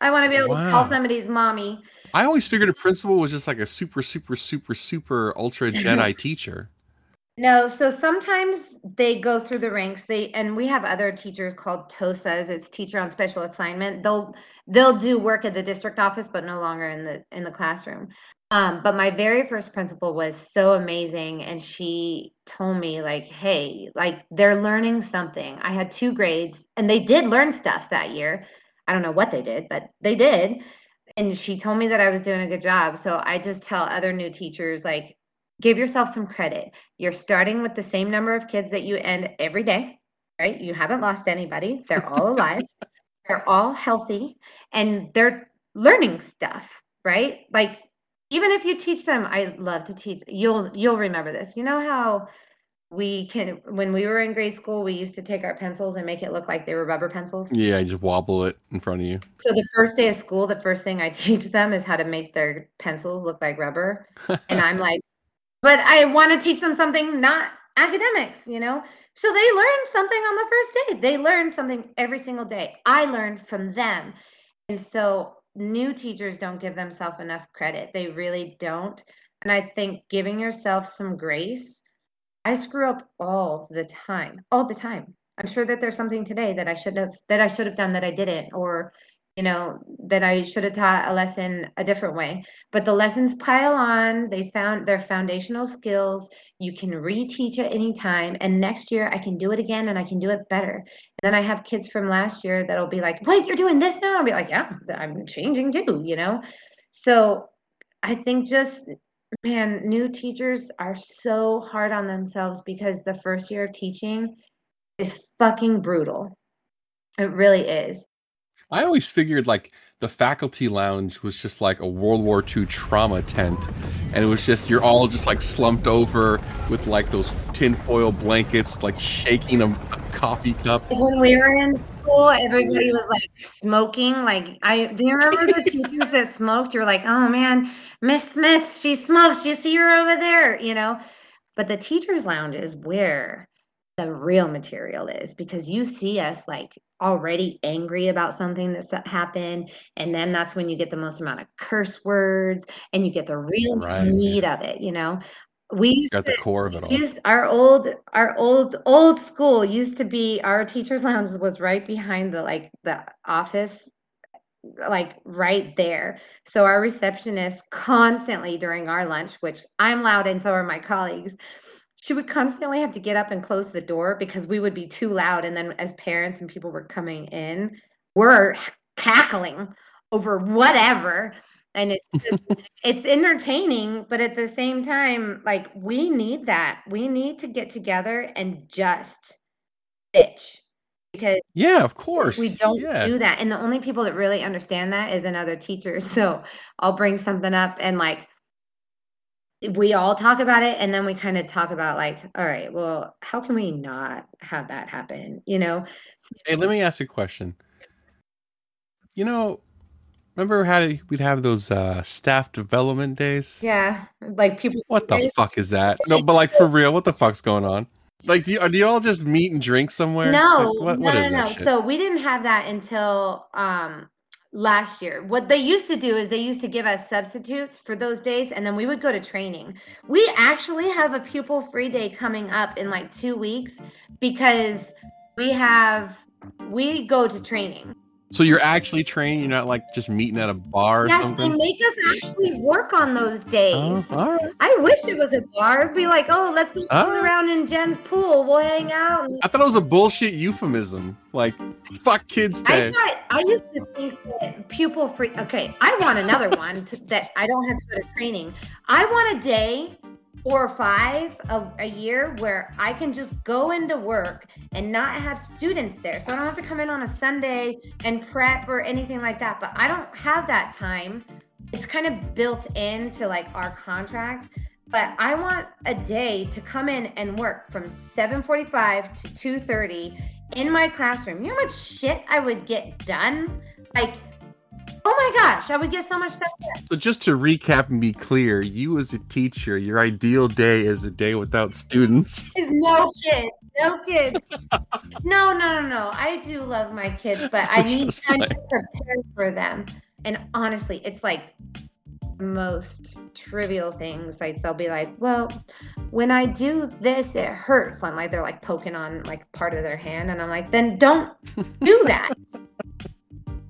S2: I want to be able to call somebody's mommy.
S3: I always figured a principal was just like a super, super, super, super ultra Jedi teacher.
S2: No, so sometimes they go through the ranks. They and we have other teachers called TOSAs. It's teacher on special assignment. They'll they'll do work at the district office, but no longer in the in the classroom. Um, but my very first principal was so amazing, and she told me like, "Hey, like they're learning something." I had two grades, and they did learn stuff that year. I don't know what they did, but they did. And she told me that I was doing a good job. So I just tell other new teachers like, give yourself some credit. You're starting with the same number of kids that you end every day, right? You haven't lost anybody. They're all alive. they're all healthy and they're learning stuff, right? Like even if you teach them, I love to teach. You'll you'll remember this. You know how we can when we were in grade school, we used to take our pencils and make it look like they were rubber pencils.
S3: Yeah, you just wobble it in front of you.
S2: So the first day of school, the first thing I teach them is how to make their pencils look like rubber. and I'm like, but I want to teach them something not academics, you know? So they learn something on the first day. They learn something every single day. I learned from them. And so new teachers don't give themselves enough credit. They really don't. And I think giving yourself some grace, I screw up all the time, all the time. I'm sure that there's something today that I should have that I should have done that I didn't, or you know, that I should have taught a lesson a different way. But the lessons pile on. They found their foundational skills. You can reteach at any time. And next year I can do it again and I can do it better. And then I have kids from last year that'll be like, wait, you're doing this now? I'll be like, yeah, I'm changing too, you know? So I think just man, new teachers are so hard on themselves because the first year of teaching is fucking brutal. It really is.
S3: I always figured like the faculty lounge was just like a World War II trauma tent, and it was just you're all just like slumped over with like those tinfoil blankets, like shaking a, a coffee cup.
S2: When we were in school, everybody was like smoking. Like I do you remember the teachers that smoked? You're like, oh man, Miss Smith, she smokes. You see her over there, you know. But the teachers' lounge is where the real material is because you see us like already angry about something that's happened and then that's when you get the most amount of curse words and you get the real right, meat yeah. of it you know we
S3: got the core of it all.
S2: Used, our old our old old school used to be our teachers lounge was right behind the like the office like right there so our receptionist constantly during our lunch which i'm loud and so are my colleagues she would constantly have to get up and close the door because we would be too loud and then as parents and people were coming in we're cackling over whatever. And it's just, it's entertaining but at the same time like we need that. We need to get together and just bitch because
S3: yeah of course.
S2: we don't
S3: yeah.
S2: do that. And the only people that really understand that is another teacher. So i'll bring something up and like we all talk about it and then we kind of talk about like all right well how can we not have that happen? You know?
S3: Hey let me ask a question. You know remember how we'd have those uh staff development days?
S2: Yeah like people
S3: what the fuck is that? No but like for real what the fuck's going on? Like do you, do you all just meet and drink somewhere?
S2: No
S3: like, what,
S2: no no no. so we didn't have that until um last year. What they used to do is they used to give us substitutes for those days and then we would go to training. We actually have a pupil free day coming up in like 2 weeks because we have we go to training.
S3: So you're actually training. You're not like just meeting at a bar or
S2: yes,
S3: something.
S2: they make us actually work on those days. Oh, I wish it was a bar. It'd be like, oh, let's go right. around in Jen's pool. We'll hang out.
S3: I thought it was a bullshit euphemism. Like, fuck kids day.
S2: I thought I used to think that pupil free. Okay, I want another one to, that I don't have to go to training. I want a day four or five a, a year where I can just go into work and not have students there. So I don't have to come in on a Sunday and prep or anything like that. But I don't have that time. It's kind of built into like our contract. But I want a day to come in and work from 7:45 to 2:30 in my classroom. You know how much shit I would get done? Like Oh my gosh, I would get so much stuff done.
S3: So just to recap and be clear, you as a teacher, your ideal day is a day without students.
S2: Is no kids. No kids. no, no, no, no. I do love my kids, but I need time to prepare for them. And honestly, it's like most trivial things. Like they'll be like, well, when I do this, it hurts. I'm like they're like poking on like part of their hand, and I'm like, then don't do that.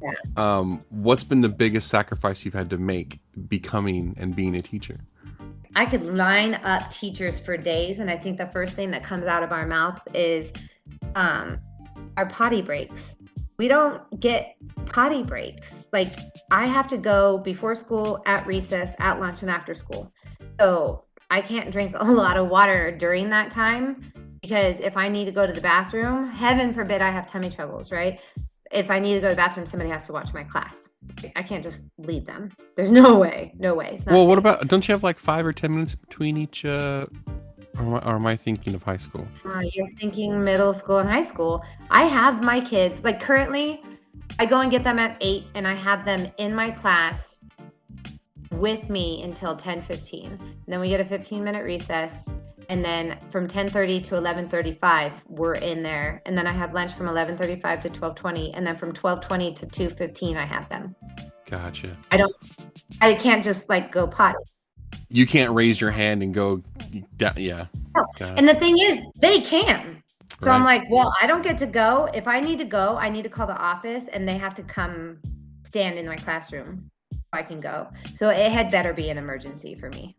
S3: Yeah. Um, what's been the biggest sacrifice you've had to make becoming and being a teacher?
S2: I could line up teachers for days, and I think the first thing that comes out of our mouth is um, our potty breaks. We don't get potty breaks. Like I have to go before school, at recess, at lunch, and after school. So I can't drink a lot of water during that time because if I need to go to the bathroom, heaven forbid I have tummy troubles, right? If I need to go to the bathroom, somebody has to watch my class. I can't just leave them. There's no way, no way. It's not
S3: Well, what about? Don't you have like five or ten minutes between each? Uh, or, am I, or am I thinking of high school?
S2: Uh, you're thinking middle school and high school. I have my kids like currently. I go and get them at eight, and I have them in my class with me until ten fifteen. Then we get a fifteen minute recess, and then from ten thirty to eleven thirty five, we're in there, and then I have lunch from eleven thirty five to twelve twenty, and then from twelve twenty to two fifteen, I have them.
S3: Gotcha.
S2: I don't I can't just like go potty.
S3: You can't raise your hand and go. Yeah.
S2: No. And the thing is, they can. So I'm like, well, I don't get to go. If I need to go, I need to call the office and they have to come stand in my classroom so I can go. So it had better be an emergency for me.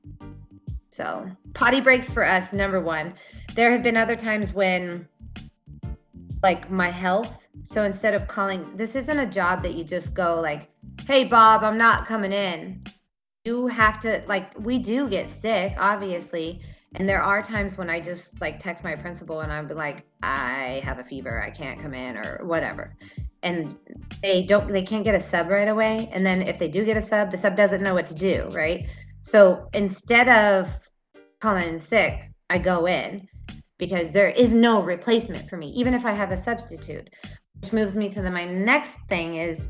S2: So potty breaks for us, number one. There have been other times when, like, my health. So instead of calling, this isn't a job that you just go, like, hey, Bob, I'm not coming in. You have to, like, we do get sick, obviously. And there are times when I just like text my principal and I'm like, I have a fever, I can't come in or whatever. And they don't, they can't get a sub right away. And then if they do get a sub, the sub doesn't know what to do, right? So instead of calling in sick, I go in because there is no replacement for me, even if I have a substitute. Which moves me to the, my next thing is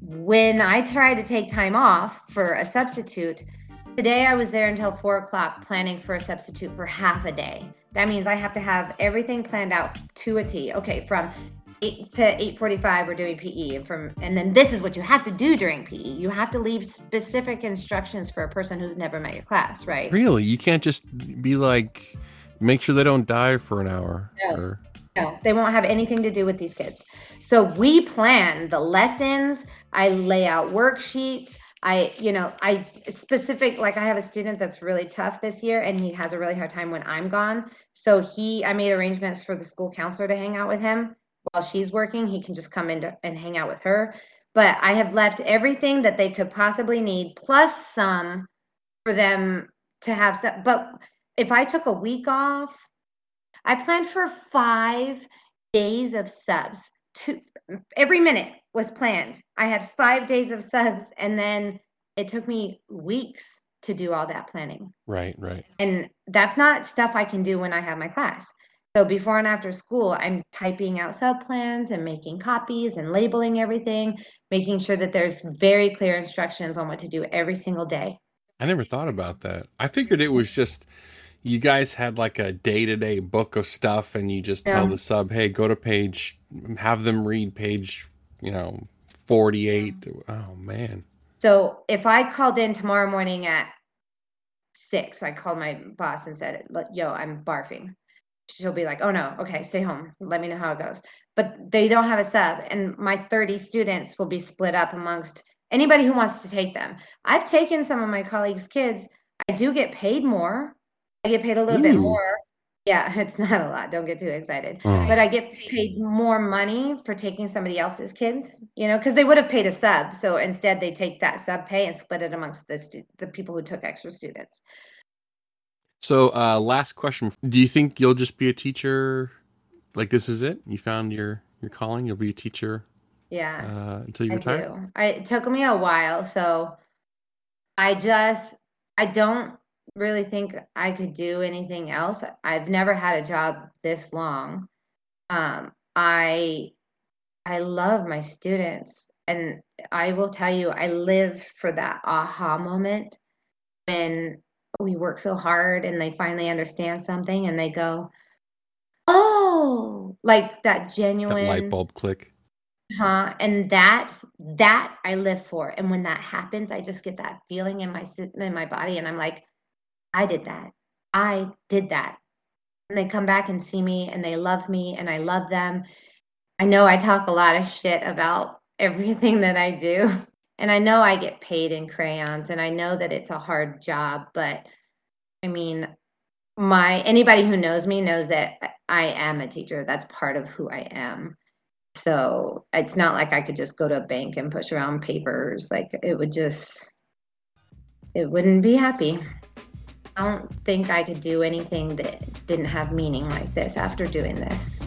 S2: when I try to take time off for a substitute, Today I was there until four o'clock planning for a substitute for half a day. That means I have to have everything planned out to a T. Okay, from eight to eight forty-five we're doing PE, and from and then this is what you have to do during PE. You have to leave specific instructions for a person who's never met your class, right?
S3: Really? You can't just be like, make sure they don't die for an hour.
S2: No.
S3: Or,
S2: No, they won't have anything to do with these kids. So we plan the lessons. I lay out worksheets. I, you know, I specific like I have a student that's really tough this year and he has a really hard time when I'm gone. So he I made arrangements for the school counselor to hang out with him while she's working. He can just come in to, and hang out with her. But I have left everything that they could possibly need plus some for them to have stuff. But if I took a week off, I planned for five days of subs. Two every minute was planned. I had five days of subs, and then it took me weeks to do all that planning.
S3: right, right.
S2: And that's not stuff I can do when I have my class. So before and after school, I'm typing out sub plans and making copies and labeling everything, making sure that there's very clear instructions on what to do every single day.
S3: I never thought about that. I figured it was just you guys had like a day to day book of stuff, and you just tell the sub, hey, go to page, have them read page, you know, 48. Oh, man.
S2: So if I called in tomorrow morning at six, I called my boss and said, "Yo, I'm barfing." She'll be like, "Oh no, okay, stay home. Let me know how it goes." But they don't have a sub, and my 30 students will be split up amongst anybody who wants to take them. I've taken some of my colleagues' kids. I do get paid more. I get paid a little bit more. Yeah, it's not a lot. Don't get too excited
S3: Oh,
S2: but I get paid more money for taking somebody else's kids, you know, because they would have paid a sub. So instead, they take that sub pay and split it amongst the stu- the people who took extra students.
S3: So, uh, last question. Do you think you'll just be a teacher? Like, this is it? You found your, your calling? You'll be a teacher
S2: Yeah,
S3: uh, until you
S2: I
S3: retire?
S2: I, it took me a while, so I just I don't really think I could do anything else. I've never had a job this long. Um, I I love my students, and I will tell you, I live for that aha moment when we work so hard and they finally understand something and they go, "Oh!" Like that
S3: That
S2: genuine
S3: light bulb click.
S2: huh and that that i live for and when that happens i just get that feeling in my in my body and i'm like i did that i did that and they come back and see me and they love me and i love them i know i talk a lot of shit about everything that i do and i know i get paid in crayons and i know that it's a hard job but i mean my anybody who knows me knows that i am a teacher that's part of who i am so it's not like I could just go to a bank and push around papers. Like it would just, it wouldn't be happy.
S5: I don't think I could do anything that didn't have meaning like this after doing this.